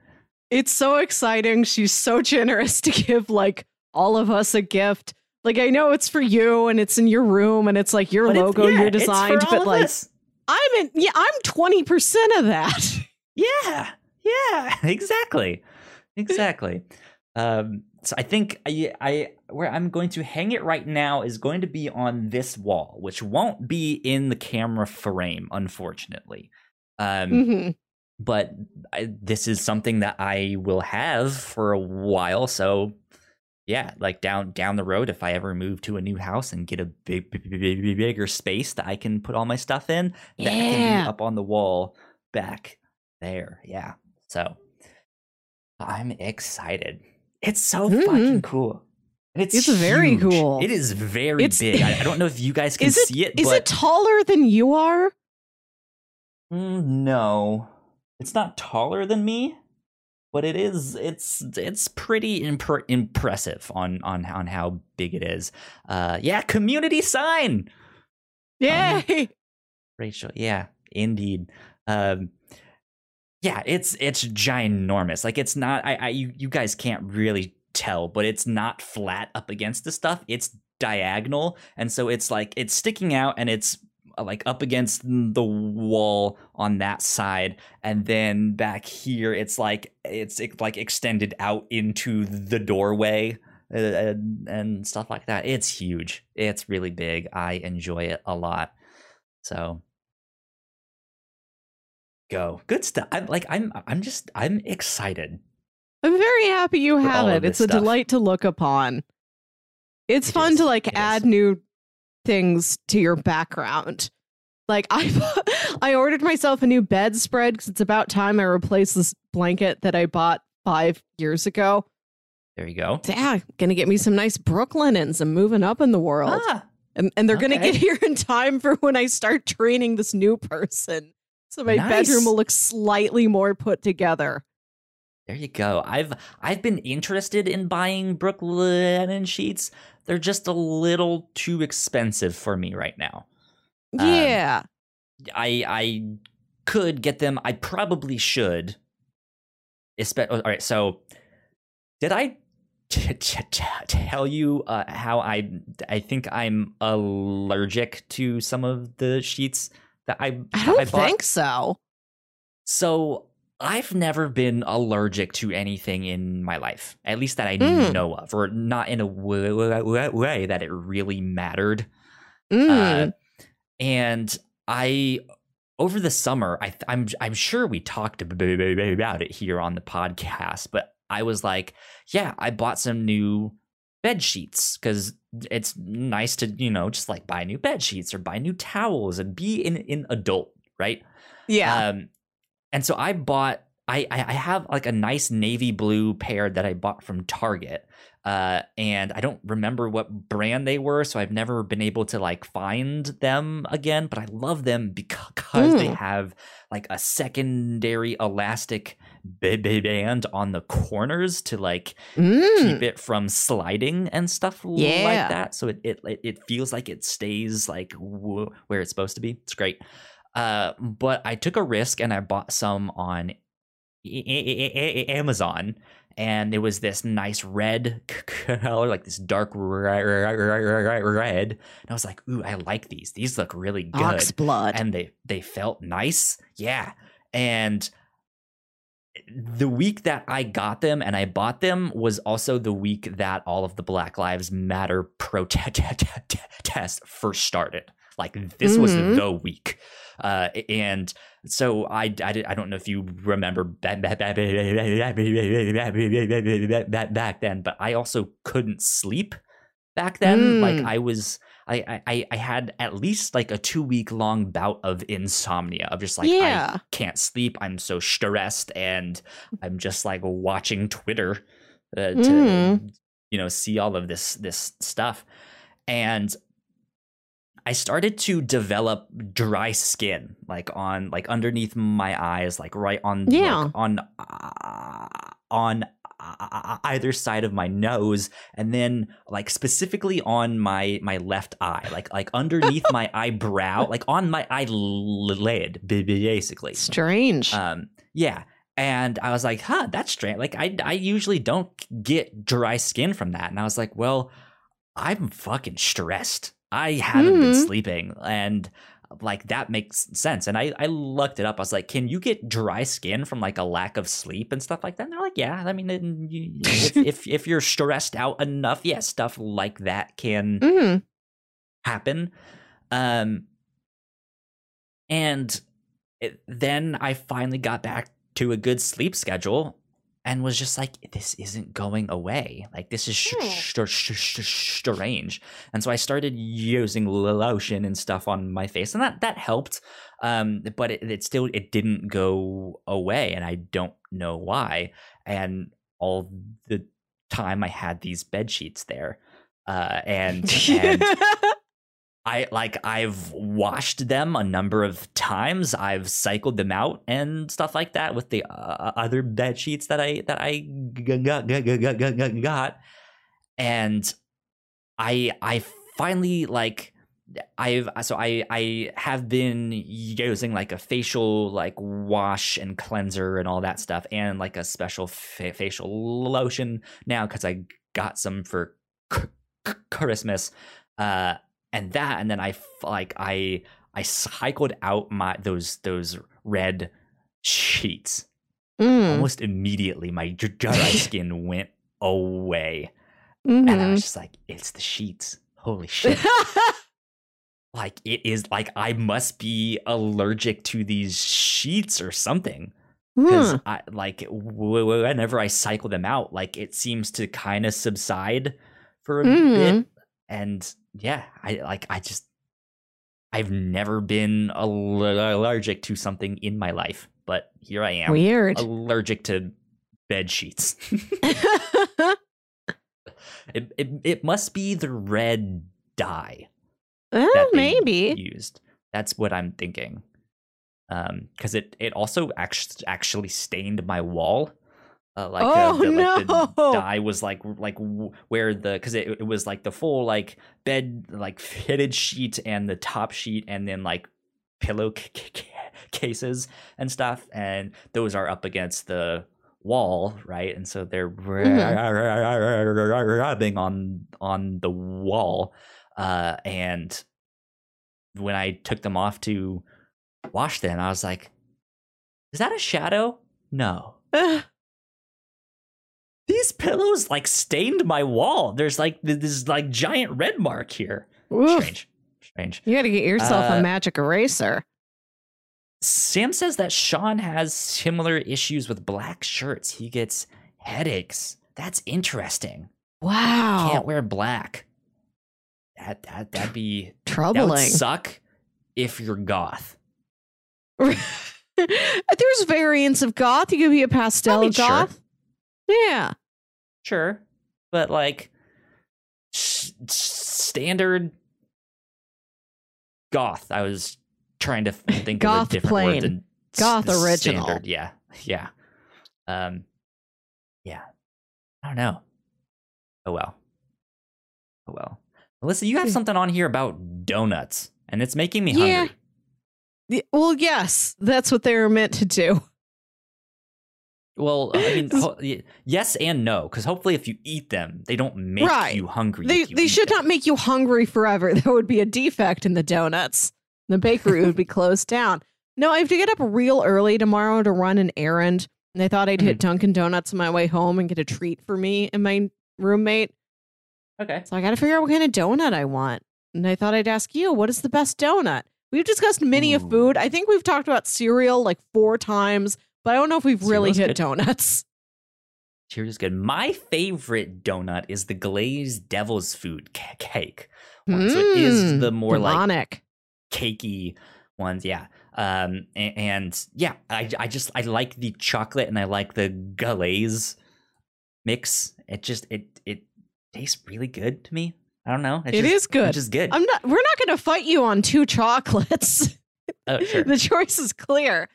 it's so exciting. She's so generous to give like all of us a gift. Like I know it's for you and it's in your room and it's like your But logo yeah, you're it's for designed, all but like us. I'm in yeah, I'm 20% of that. yeah, yeah, exactly, exactly. um, so I think I, I where I'm going to hang it right now is going to be on this wall, which won't be in the camera frame, unfortunately. Um, Mhm. but I, this is something that I will have for a while. So yeah, like down down the road, if I ever move to a new house and get a big, big, big, big- bigger space that I can put all my stuff in, that can Yeah. be up on the wall back there. Yeah. So I'm excited. It's so Mhm. fucking cool. And It's, It's very cool. It is very It's- big. I, I don't know if you guys can it- see it, Is but it taller than you are? Mm, no, it's not taller than me, but it is. It's it's pretty impre- impressive on on on how big it is. Uh, yeah, community sign, Yay. Rachel. Yeah, indeed. Um, yeah, it's it's ginormous. Like it's not. I, I you you guys can't really tell, but it's not flat up against the stuff. It's diagonal, and so it's like it's sticking out, and it's uh, like up against the wall on that side and then back here it's like it's like extended out into the doorway uh, and, and stuff like that it's huge it's really big i enjoy it a lot so go good stuff i'm like i'm i'm just i'm excited I'm very happy you have it. It's a stuff. delight to look upon. It's It fun is. to like It add is. new things to your background. Like I I ordered myself a new bedspread because it's about time I replaced this blanket that I bought five years ago. there you go yeah, gonna get me some nice Brooklinens. I'm moving up in the world. ah, and, and they're gonna get here in time for when I start training this new person. So my Nice. bedroom will look slightly more put together. There you go. I've I've been interested in buying Brooklinen sheets. They're just a little too expensive for me right now. Um, Yeah. I I could get them. I probably should. Espe- all right. So, did I t- t- t- tell you uh, how I I think I'm allergic to some of the sheets that I I don't I think so. So I've never been allergic to anything in my life, at least that I Mm. know of, or not in a way, that it really mattered. Mm. Uh, and I, over the summer, I, I'm I'm sure we talked ab- ab- ab- about it here on the podcast, but I was like, yeah, I bought some new bed sheets because it's nice to you know just like buy new bed sheets or buy new towels and be in an adult, right? yeah. Um, and so I bought. I I have like a nice navy blue pair that I bought from Target. Uh, and I don't remember what brand they were, so I've never been able to like find them again. But I love them because they Mm. have like a secondary elastic band on the corners to like Mm. keep it from sliding and stuff Yeah. like that. So it, it it feels like it stays like w- where it's supposed to be. It's great. Uh, but I took a risk and I bought some on Amazon, and it was this nice red color, like this dark red. And I was like, "Ooh, I like these. These look really good." Ox blood. and they they felt nice yeah and the week that i got them and i bought them was also the week that all of the black lives matter protest first started like this was Mhm. the week uh, and so I, I, I don't know if you remember back, back, back, back, back then but i also couldn't sleep back then like Mm. i was I, I I had at least like a two week long bout of insomnia of just like Yeah. I can't sleep. I'm so stressed, and I'm just like watching Twitter uh, to Mm. you know see all of this this stuff, and I started to develop dry skin like on like underneath my eyes, like right on like, Yeah. on uh, on either side of my nose and then like specifically on my my left eye like like underneath my eyebrow like on my eyelid basically. Strange. um yeah. And i was like huh that's strange like i i usually don't get dry skin from that. And i was like well i'm fucking stressed. I haven't been Mhm. sleeping. And like that makes sense and i i looked it up i was like can you get dry skin from like a lack of sleep and stuff like that and they're like yeah i mean if, if if you're stressed out enough yeah stuff like that can Mm. happen. Um, and it, then I finally got back to a good sleep schedule and was just like, this isn't going away. Like, this is sh- sh- sh- strange. And so I started using lotion and stuff on my face, and that that helped. Um, but it, it still it didn't go away, and I don't know why. And all the time I had these bed sheets there, uh, and and I like I've washed them a number of times. I've cycled them out and stuff like that with the uh, other bed sheets that I that I g- g- g- g- g- g- got, and I I finally like I've so I I have been using like a facial like wash and cleanser and all that stuff, and like a special fa- facial lotion now because I got some for Christmas, uh, and that, and then I like I I cycled out my those those red sheets Mm. almost immediately. My dry skin went away, Mhm. and I was just like, "It's the sheets." Holy shit! like it is like I must be allergic to these sheets or something because Hmm. I like whenever I cycle them out, like it seems to kind of subside for a Mhm. bit, and yeah, I like I just I've never been allergic to something in my life, but here I am Weird. allergic to bed sheets. it, it it must be the red dye that maybe. used. That's what I'm thinking. Um, because it it also actually stained my wall. Uh, like Oh, the, the, like no. the dye was like like where the because it, it was like the full like bed like fitted sheet and the top sheet and then like pillow cases and stuff and those are up against the wall right and so they're rubbing on on the wall uh and when i took them off to wash them i was like is that a shadow no Ugh. these pillows like stained my wall there's like this like giant red mark here Oof. strange strange You got to get yourself Uh, a magic eraser. Sam says that Sean has similar issues with black shirts. He gets headaches. That's interesting. Wow. Can't wear black. That that that'd be that Troubling. suck if you're goth. There's variants of goth. You could be a pastel I mean, sure. goth. Yeah. Sure, but like s- s- standard goth. I was trying to think Goth of a different plain. word than s- Goth original. Standard. Yeah, yeah, um, yeah. I don't know. Oh well. Oh well. Melissa, you have something on here about donuts, and it's making me Yeah. hungry. Well, yes, that's what they were meant to do. Well, I mean, ho- yes and no, because hopefully, if you eat them, they don't make Right. you hungry. They you they should them. not make you hungry forever. That would be a defect in the donuts. The bakery would be closed down. No, I have to get up real early tomorrow to run an errand. And I thought I'd hit mm-hmm. Dunkin' Donuts on my way home and get a treat for me and my roommate. Okay. So I got to figure out what kind of donut I want. And I thought I'd ask you, what is the best donut? We've discussed many of food. I think we've talked about cereal like four times, but I don't know if we've really Cereal's hit good. donuts. Cheers good. My favorite donut is the glazed devil's food ca- cake. one. So it is Mm, the more like demonic. cakey ones, yeah. Um, and, and yeah, I, I just I like the chocolate and I like the glaze mix. It just it it tastes really good to me. I don't know. It's It just, is good. It's just good. I'm not. We're not going to fight you on two chocolates. oh sure. the choice is clear.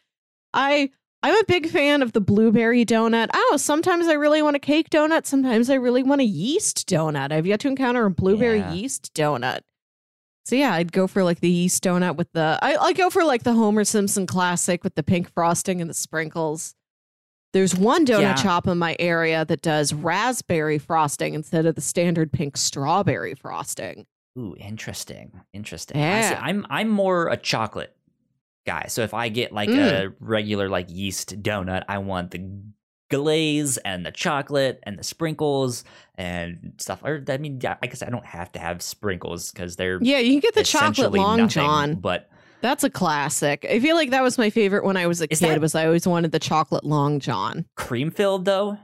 I I'm a big fan of the blueberry donut. Oh, sometimes I really want a cake donut. Sometimes I really want a yeast donut. I've yet to encounter a blueberry Yeah. yeast donut. So yeah, I'd go for like the yeast donut with the. I I go for like the Homer Simpson classic with the pink frosting and the sprinkles. There's one donut Yeah. shop in my area that does raspberry frosting instead of the standard pink strawberry frosting. Ooh, interesting. Interesting. I. Yeah. I'm I'm more a chocolate guy. So if I get like Mm. a regular like yeast donut, I want the glaze and the chocolate and the sprinkles and stuff. Or I mean, I guess I don't have to have sprinkles because they're Yeah, you can get the chocolate long nothing, john. But That's a classic. I feel like that was my favorite when I was a kid. that- Was I always wanted the chocolate long john. cream filled though.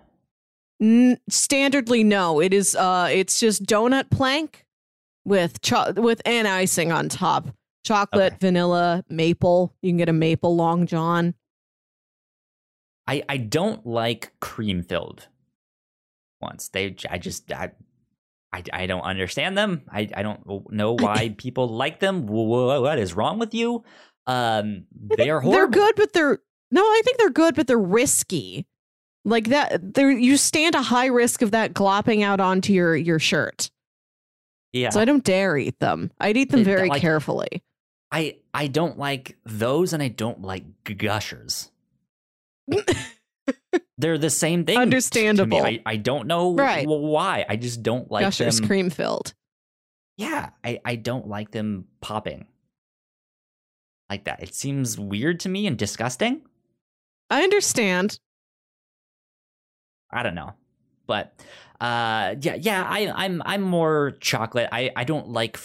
N- standardly, no. It is. Uh, it's just donut plank with cho- with an icing on top. Chocolate, Okay. vanilla, maple. You can get a maple long john. I I don't like cream filled ones. They I just I. I, I don't understand them. I, I don't know why people like them. Wh- wh- What is wrong with you? Um, they are horrible. They're good, but they're no. I think they're good, but they're risky. Like that, there you stand a high risk of that glopping out onto your your shirt. Yeah. So I don't dare eat them. I'd eat them very like- carefully. I I don't like those, and I don't like gushers. They're the same thing. Understandable. I, I don't know Right. why. I just don't like Gushers them. cream filled. Yeah, I, I don't like them popping like that. It seems weird to me and disgusting. I understand. I don't know, but uh, yeah, yeah. I I'm I'm more chocolate. I I don't like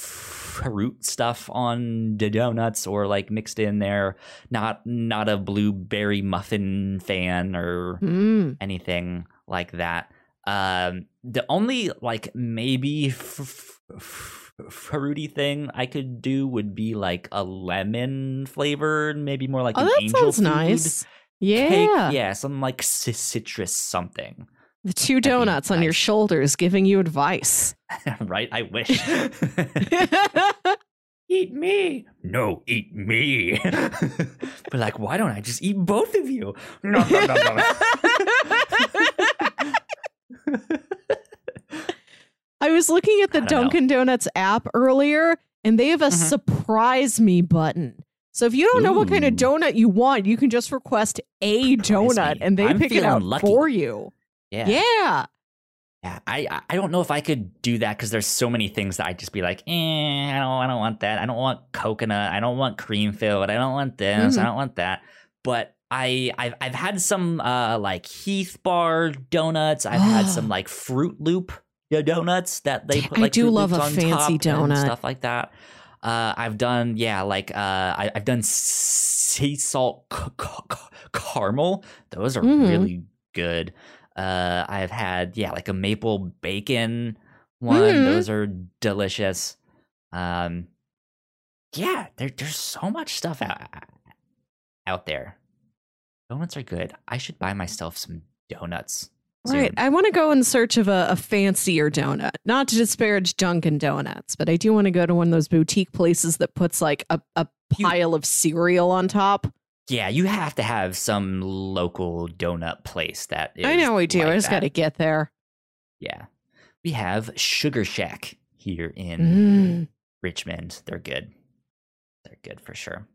fruit stuff on the donuts or like mixed in there. Not not a blueberry muffin fan or Mm. anything like that. Um, the only like maybe f- f- fruity thing I could do would be like a lemon flavored, maybe more like Oh, an angel sounds food nice. Yeah. cake. Yeah, something like ci- citrus something. The two donuts on your shoulders giving you advice. right? I wish. eat me. No, eat me. but like, why don't I just eat both of you? No, no, no, no. I was looking at the don't know. Dunkin' Donuts app earlier, and they have a Mhm. surprise me button. So if you don't know what kind of donut you want, you can just request a Surprise donut me. and they I'm pick it out lucky. for you. Yeah. Yeah. Yeah, I I- I don't know if I could do that because there's so many things that I'd just be like, eh, I don't I don't want that. I don't want coconut. I don't want cream filled. I don't want this. I Mhm. don't want that. But I I've I've had some uh like Heath Bar donuts. I've had some like Froot Loop donuts that they put I do Fruit love Loops a fancy donut. stuff like that. Uh, I've done yeah like uh I, I've done sea salt c- c- caramel. Those are Mhm. really good. Uh, I've had yeah, like a maple bacon one. Mhm. Those are delicious. Um, yeah, there, there's so much stuff out out there. Donuts are good. I should buy myself some donuts. Right. I want to go in search of a, a fancier donut. Not to disparage Dunkin' Donuts, but I do want to go to one of those boutique places that puts like a, a You- pile of cereal on top. Yeah, you have to have some local donut place that is. I know we do. like I just got to get there. Yeah, we have Sugar Shack here in Mm, Richmond. They're good. They're good for sure.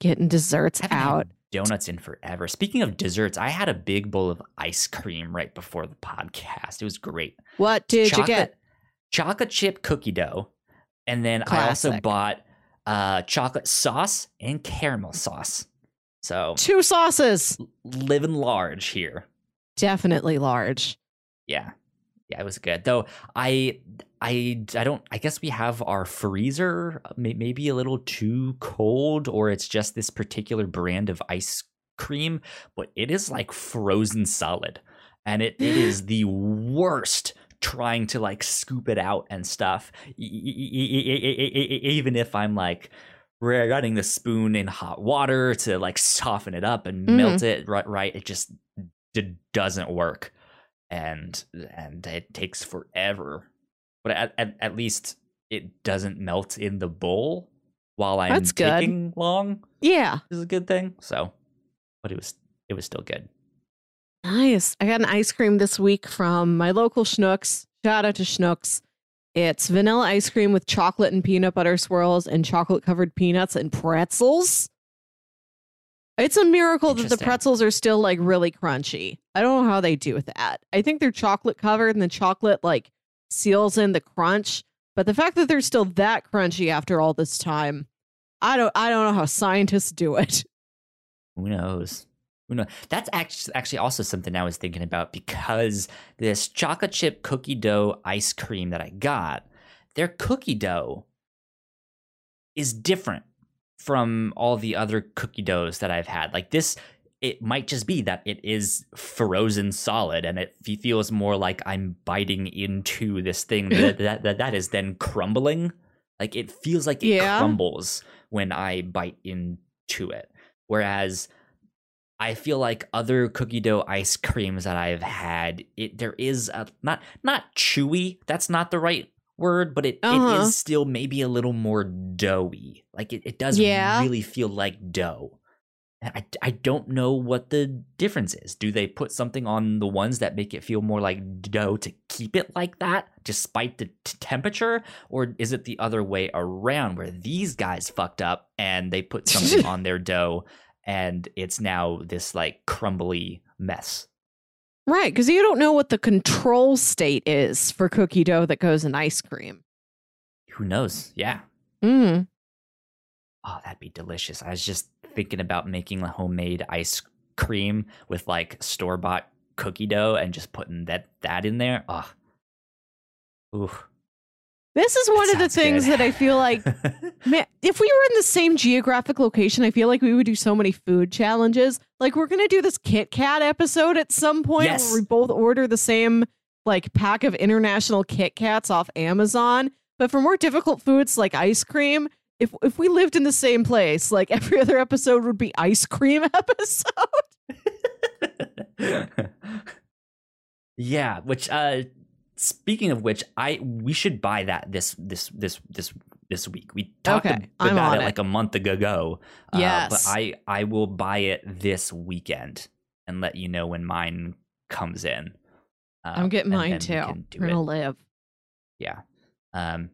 getting desserts out. donuts in forever. Speaking of desserts, I had a big bowl of ice cream right before the podcast. It was great. What did you get? Chocolate chip cookie dough. And then I also bought uh, chocolate sauce and caramel sauce. So Two sauces. living large here. Definitely large. Yeah. Yeah, it was good. Though I I I don't I guess we have our freezer uh, maybe a little too cold or it's just this particular brand of ice cream, but it is like frozen solid. And it, it is the worst trying to like scoop it out and stuff. E- e- e- e- e- e- e- e- Even if I'm like running the spoon in hot water to like soften it up and Mhm. melt it right, right, it just d- doesn't work and and it takes forever. But at, at, at least it doesn't melt in the bowl while I'm That's good. taking long Yeah. is a good thing. So, but it was it was still good. Nice. I got an ice cream this week from my local Schnucks. Shout out to Schnucks. It's vanilla ice cream with chocolate and peanut butter swirls and chocolate covered peanuts and pretzels. It's a miracle that the pretzels are still like really crunchy. I don't know how they do with that. I think they're chocolate covered and the chocolate like seals in the crunch. But the fact that they're still that crunchy after all this time, I don't I don't know how scientists do it. Who knows? That's actually actually also something I was thinking about because this chocolate chip cookie dough ice cream that I got, their cookie dough is different from all the other cookie doughs that I've had. Like this, it might just be that it is frozen solid and it feels more like I'm biting into this thing that that, that, that is then crumbling. Like it feels like it Yeah. crumbles when I bite into it. Whereas I feel like other cookie dough ice creams that I've had, it there is a not not chewy. That's not the right word, but it, it Uh-huh. is still maybe a little more doughy. Like it, it does Yeah. really feel like dough. I, I don't know what the difference is. Do they put something on the ones that make it feel more like dough to keep it like that despite the t- temperature? Or is it the other way around where these guys fucked up and they put something on their dough and it's now this like crumbly mess? Right, because you don't know what the control state is for cookie dough that goes in ice cream. Who knows? Yeah. Mm. Oh, that'd be delicious. I was just thinking about making a homemade ice cream with like store bought cookie dough and just putting that that in there. Oh, ooh. This is one of the things good. that I feel like, man, if we were in the same geographic location, I feel like we would do so many food challenges. Like we're gonna do this Kit Kat episode at some point Yes. where we both order the same like pack of international Kit Kats off Amazon. But for more difficult foods like ice cream, if if we lived in the same place, like every other episode would be ice cream episode. yeah, which uh speaking of which, I we should buy that this this this this this week. We talked Okay, about it it. like a month ago. uh, Yes. but I I will buy it this weekend and let you know when mine comes in. Uh, I'm getting mine too. we can do We're gonna it. live. Yeah. Um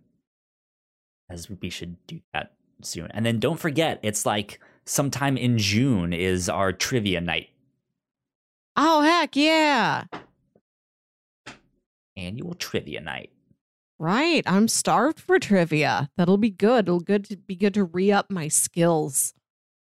as we should do that soon. And then don't forget, it's like sometime in June is our trivia night. Oh heck yeah. Annual trivia night. Right. I'm starved for trivia. That'll be good. It'll good to be good to re-up my skills.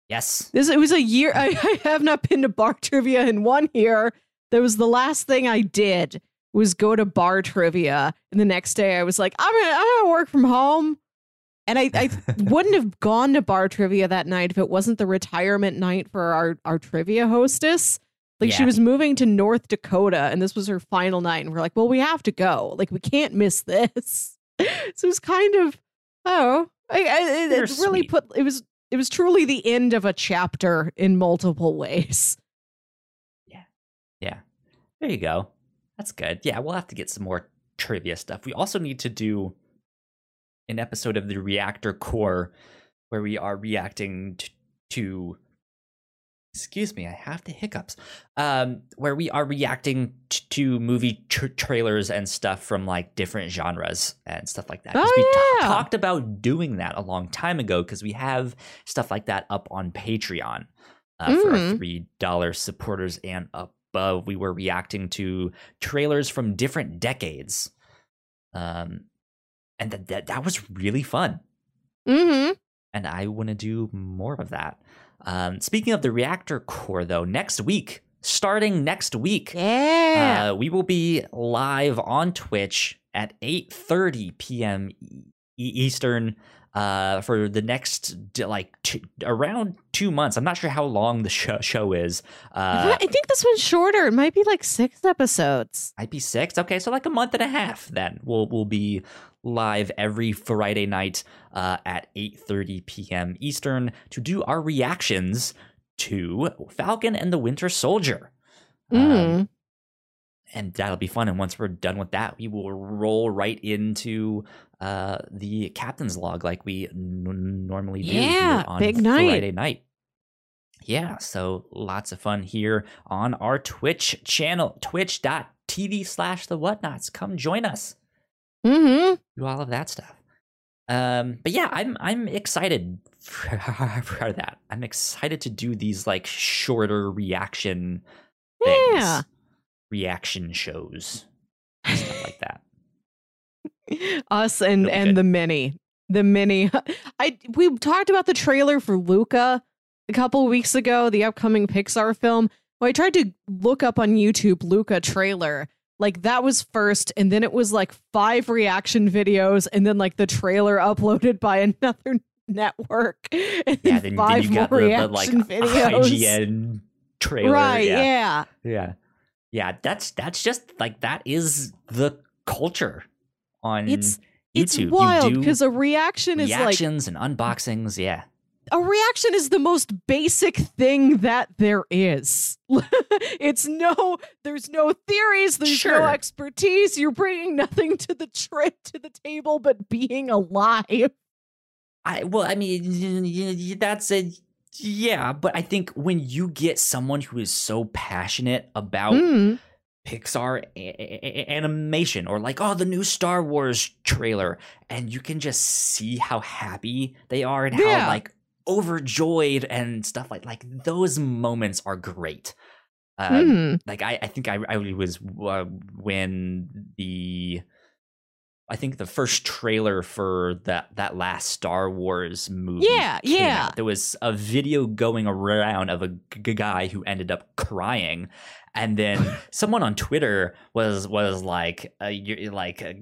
Yes. This it was a year I, I have not been to bar trivia in one year. That was the last thing I did was go to bar trivia. And the next day I was like, I'm gonna I'm gonna work from home. And I, I wouldn't have gone to bar trivia that night if it wasn't the retirement night for our, our trivia hostess. Like she was moving to North Dakota and this was her final night. And we're like, well, we have to go. Like, we can't miss this. so it was kind of, oh, I, I, it, it really put, it was, it was truly the end of a chapter in multiple ways. Yeah. Yeah. There you go. That's good. Yeah, we'll have to get some more trivia stuff. We also need to do an episode of the Reactor Core where we are reacting t- to excuse me, I have the hiccups. Um where we are reacting t- to movie tr- trailers and stuff from like different genres and stuff like that. Oh, we yeah. talked about doing that a long time ago because we have stuff like that up on Patreon uh, for our Mm. three dollar supporters and above. We were reacting to trailers from different decades, um, and that that that was really fun. Mm-hmm. And I want to do more of that. Um, speaking of the reactor core, though, next week, starting next week, Yeah. uh, we will be live on Twitch at 8:30 p.m. E- Eastern uh, for the next like two, around two months. I'm not sure how long the show, show is. Uh, I think this one's shorter. It might be like six episodes. might be six. Okay, so like a month and a half. Then we'll we'll be live every Friday night uh, at 8:30 p.m. Eastern to do our reactions to Falcon and the Winter Soldier. Um, Mm. and that'll be fun. And once we're done with that, we will roll right into uh, the captain's log like we n- normally do Yeah, on big night. Friday night. Yeah, so lots of fun here on our Twitch channel, twitch.tv slash the whatnauts. Come join us. Mm-hmm. Do all of that stuff. Um, but yeah, I'm I'm excited for, for that. I'm excited to do these like shorter reaction things. Yeah. Reaction shows. Stuff like that. Us and and good. the mini, the mini. I we talked about the trailer for Luca a couple weeks ago, the upcoming Pixar film. Well, I tried to look up on YouTube Luca trailer. Like that was first, and then it was like five reaction videos, and then like the trailer uploaded by another network, and Yeah, then then, then five you got more the, the like videos. IGN trailer. right? yeah. yeah. yeah. Yeah, that's that's just like that is the culture on It's YouTube. It's wild because a reaction is like reactions and unboxings. Yeah. A reaction is the most basic thing that there is. it's no, there's no theories, there's no expertise. You're bringing nothing to the trip to the table but being alive. I well, I mean, that's a Yeah, but I think when you get someone who is so passionate about Mm. Pixar a- a- a- animation or like oh the new Star Wars trailer and you can just see how happy they are and Yeah. how like overjoyed and stuff like like those moments are great. Um, Mm. like I, I think I, I was uh, when the I think the first trailer for that that last Star Wars movie. Yeah, came yeah. out, There was a video going around of a g- guy who ended up crying, and then someone on Twitter was was like, uh, you're, like uh,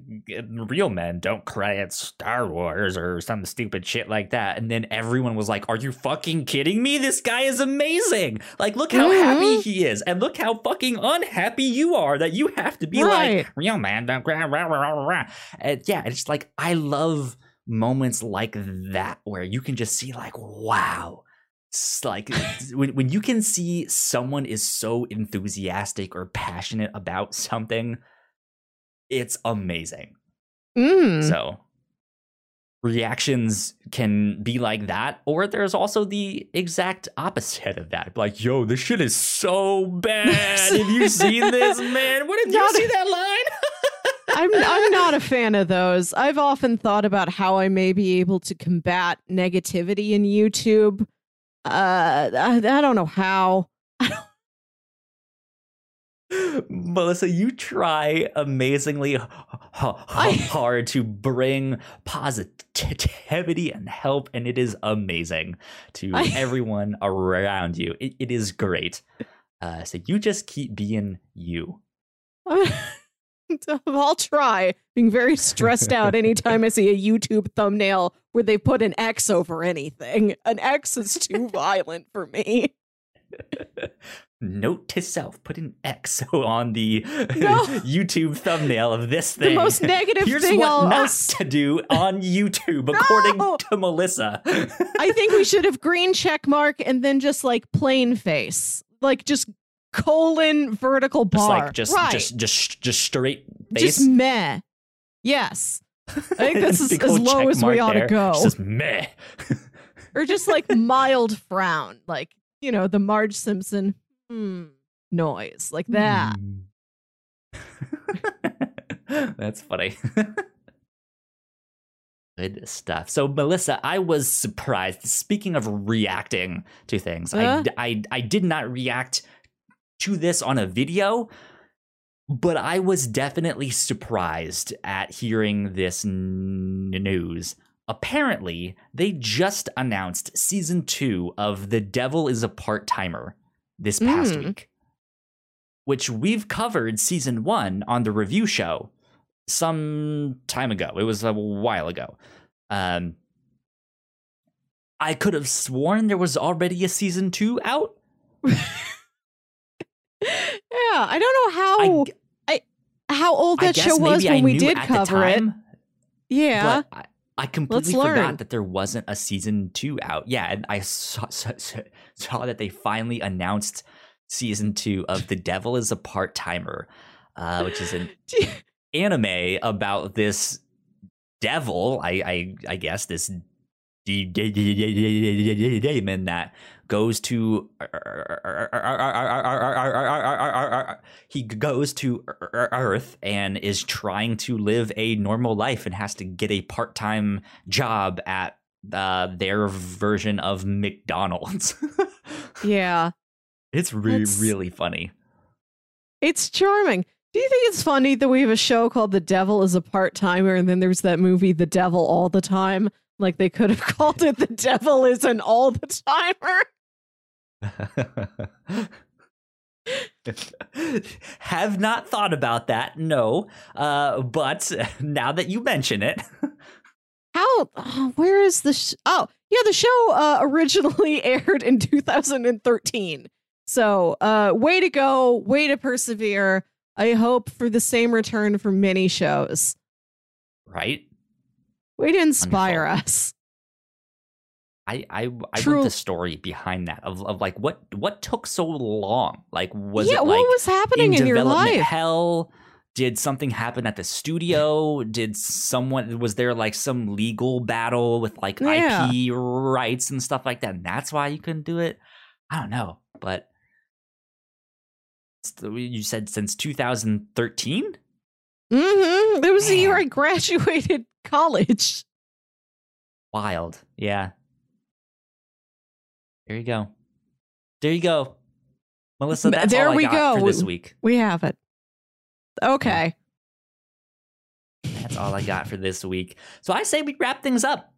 real men don't cry at Star Wars or some stupid shit like that. And then everyone was like, "Are you fucking kidding me? This guy is amazing! Like, look how happy Mhm. he is, and look how fucking unhappy you are that you have to be Right. like real man don't cry." Rah, rah, rah, rah. And yeah, it's like I love moments like that where you can just see like, wow. Like when, when you can see someone is so enthusiastic or passionate about something, it's amazing. Mm. So reactions can be like that, or there's also the exact opposite of that. Like, yo, this shit is so bad. Have you seen this, man? What did you see that line? I'm I'm not a fan of those. I've often thought about how I may be able to combat negativity in YouTube. Uh, I, I don't know how. Melissa, you try amazingly h- h- I- hard to bring positivity and help, and it is amazing to I- everyone around you. It, it is great. Uh, so you just keep being you. I'll try being very stressed out anytime I see a YouTube thumbnail where they put an X over anything. An X is too violent for me. Note to self: put an X on the No. YouTube thumbnail of this thing. The most negative Here's thing what I'll, not to do on YouTube, according No. to Melissa. I think we should have green check mark and then just like plain face, like just colon vertical just bar. like just right. just just just straight face. just meh. Yes, I think this is as low as we ought to go, It's just meh. or just like mild frown, like you know the Marge Simpson hmm, noise, like that. That's funny. Good stuff. So, Melissa, I was surprised. Speaking of reacting to things, I, Uh? I, I did not react to this on a video, but I was definitely surprised at hearing this n- news. Apparently, they just announced season two of The Devil is a Part Timer this past Mm. week, which we've covered season one on the review show some time ago. It was a while ago. Um, I could have sworn there was already a season two out. Yeah, I don't know I, how how old that show was maybe I when we did cover it. Yeah, but I, I completely forgot that there wasn't a season two out. Yeah, and I saw, saw, saw that they finally announced season two of The Devil is a Part Timer, uh, which is an anime about this devil, I I, I guess this de- de- de- de- de- de- demon that goes to he goes to Earth and is trying to live a normal life and has to get a part-time job at uh, their version of McDonald's. yeah. it's re- really funny. It's charming. Do you think it's funny that we have a show called The Devil is a Part Timer and then there's that movie The Devil All the Time? Like they could have called it The Devil is an All the Timer. Have not thought about that, no. Uh, but now that you mention it, How, oh, where is the, sh- oh, yeah, the show uh, originally aired in 2013. So, uh, way to go, way to persevere. I hope for the same return for many shows. right? Way to inspire Wonderful. us. I I I True. want the story behind that of, of like what what took so long? Like was yeah, it what was happening in, your life? hell? did something happen at the studio? Did someone was there like some legal battle with like Yeah. IP rights and stuff like that? And that's why you couldn't do it. I don't know, but you said since 2013. Mm-hmm. It was the year I graduated college. Wild, yeah. There you go. There you go, Melissa. That's there all I we got go. for this week. We have it. Okay. That's all I got for this week. So I say we wrap things up.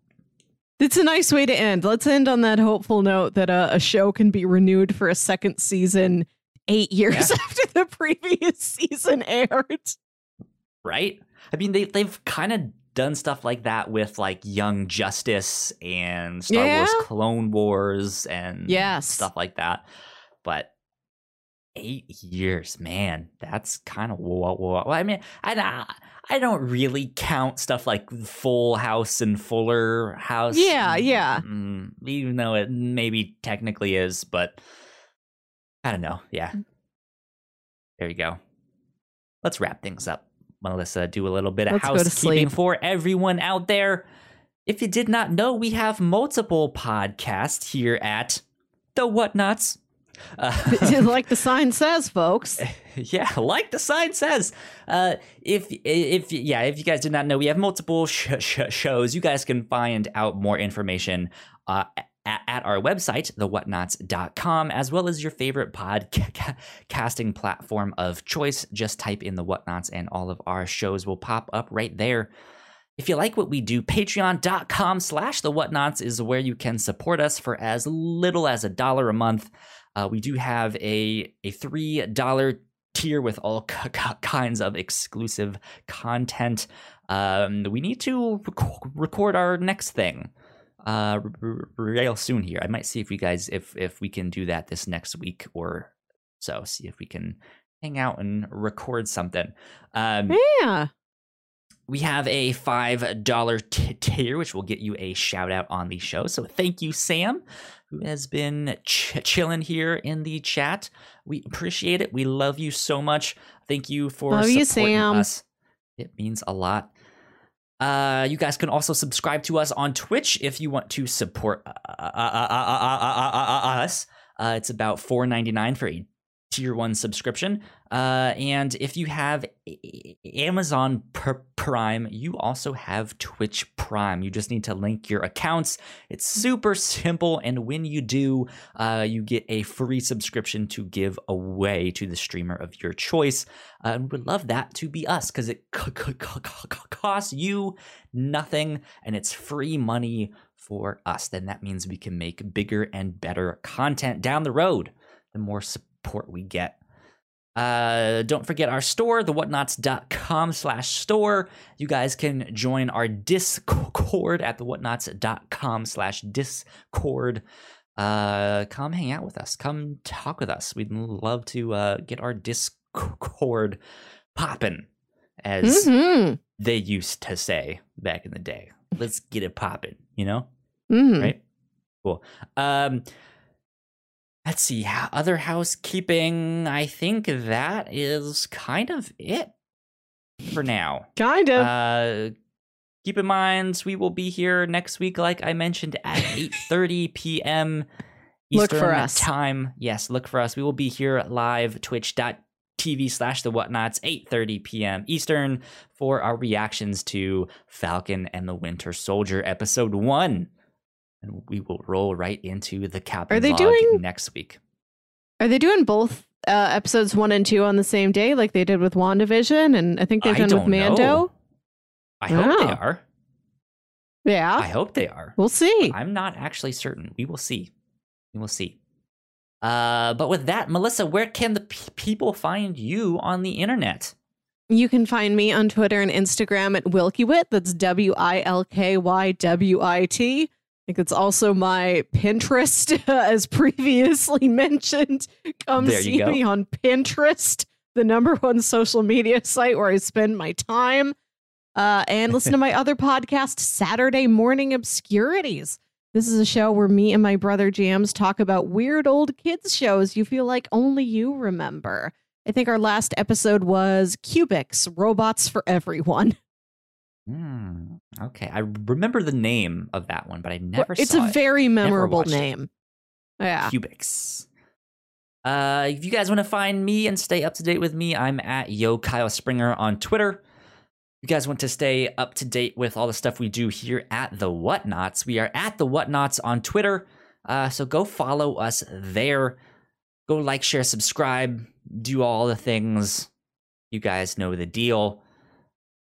It's a nice way to end. Let's end on that hopeful note that uh, a show can be renewed for a second season eight years Yeah. after the previous season aired. right? I mean, they they've kind of done stuff like that with like Young Justice and Star Wars Clone Wars and Yes. stuff like that. But eight years, man, that's kind of whoa, whoa. Well, I mean, I I don't really count stuff like Full House and Fuller House. Yeah, yeah. Mm, even though it maybe technically is, but I don't know. Yeah. There you go. Let's wrap things up. Melissa, do a little bit of Let's housekeeping for everyone out there. If you did not know, we have multiple podcasts here at The Whatnauts. Uh, like the sign says, folks. yeah, like the sign says. Uh, if if yeah, if you guys did not know, we have multiple sh- sh- shows. You guys can find out more information uh, at, at our website, thewhatnauts.com, as well as your favorite podcasting platform of choice. Just type in the whatnauts, and all of our shows will pop up right there. If you like what we do, patreon.com slash the whatnauts is where you can support us for as little as a dollar a month. Uh, we do have a a three dollar tier with all kinds of exclusive content. Um, we need to rec- record our next thing uh, real soon here. I might see if we guys if if we can do that this next week or so. See if we can hang out and record something. Um, Yeah. we have a five dollar t- tier, which will get you a shout out on the show. So thank you, Sam, who has been ch- chilling here in the chat. We appreciate it. We love you so much. Thank you for Love you, supporting Sam. us. It means a lot. Uh, you guys can also subscribe to us on Twitch if you want to support uh, uh, uh, us. Uh, it's about four ninety nine for a tier one subscription. Uh, and if you have Amazon Pr- Prime, you also have Twitch Prime. You just need to link your accounts. It's super simple, and when you do, uh, you get a free subscription to give away to the streamer of your choice. Uh, and we would love that to be us because it c- c- c- costs you nothing, and it's free money for us. Then that means we can make bigger and better content down the road. The more support we get. Uh, don't forget our store, thewhatnauts.com slash store. You guys can join our Discord at thewhatnauts.com slash Discord. Uh, come hang out with us. Come talk with us. We'd love to uh, get our Discord popping, as Mm-hmm. they used to say back in the day. Let's get it popping, you know? Mm-hmm. right? Cool. Um, let's see. Other housekeeping. I think that is kind of it for now. Kind of. Uh, keep in mind we will be here next week, like I mentioned, at eight thirty p.m. Look Eastern for us. time. Yes, look for us. We will be here live twitch.tv slash the whatnauts 8.30 p.m eastern for our reactions to falcon and the winter soldier episode one and we will roll right into the captain Are they doing- next week Are they doing both uh, episodes one and two on the same day, like they did with WandaVision? And I think they've done with Mando. know. i hope they are Yeah. i hope they are we'll see. i'm not actually certain we will see we will see uh, but with that melissa where can the p- people find you on the internet You can find me on Twitter and Instagram at Wilkywit. That's W I L K Y W I T. I think it's also my Pinterest, as previously mentioned. Come There see me on Pinterest, the number one social media site where I spend my time. Uh, and listen to my other podcast, Saturday Morning Obscurities. This is a show where me and my brother Jams talk about weird old kids shows you feel like only you remember. I think our last episode was Cubix, Robots for Everyone. Mm, okay, I remember the name of that one, but I never. It's a it. very memorable watched it. name. Yeah. Cubix. Uh, if you guys want to find me and stay up to date with me, I'm at Yo Kyle Springer on Twitter. If you guys want to stay up to date with all the stuff we do here at the Whatnauts, we are at the Whatnauts on Twitter. Uh, so go follow us there. Go like, share, subscribe, do all the things. You guys know the deal.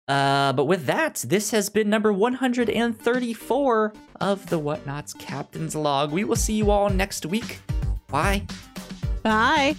Uh, but with that, this has been number 134 of the Whatnauts Captain's Log. We will see you all next week. Bye. Bye.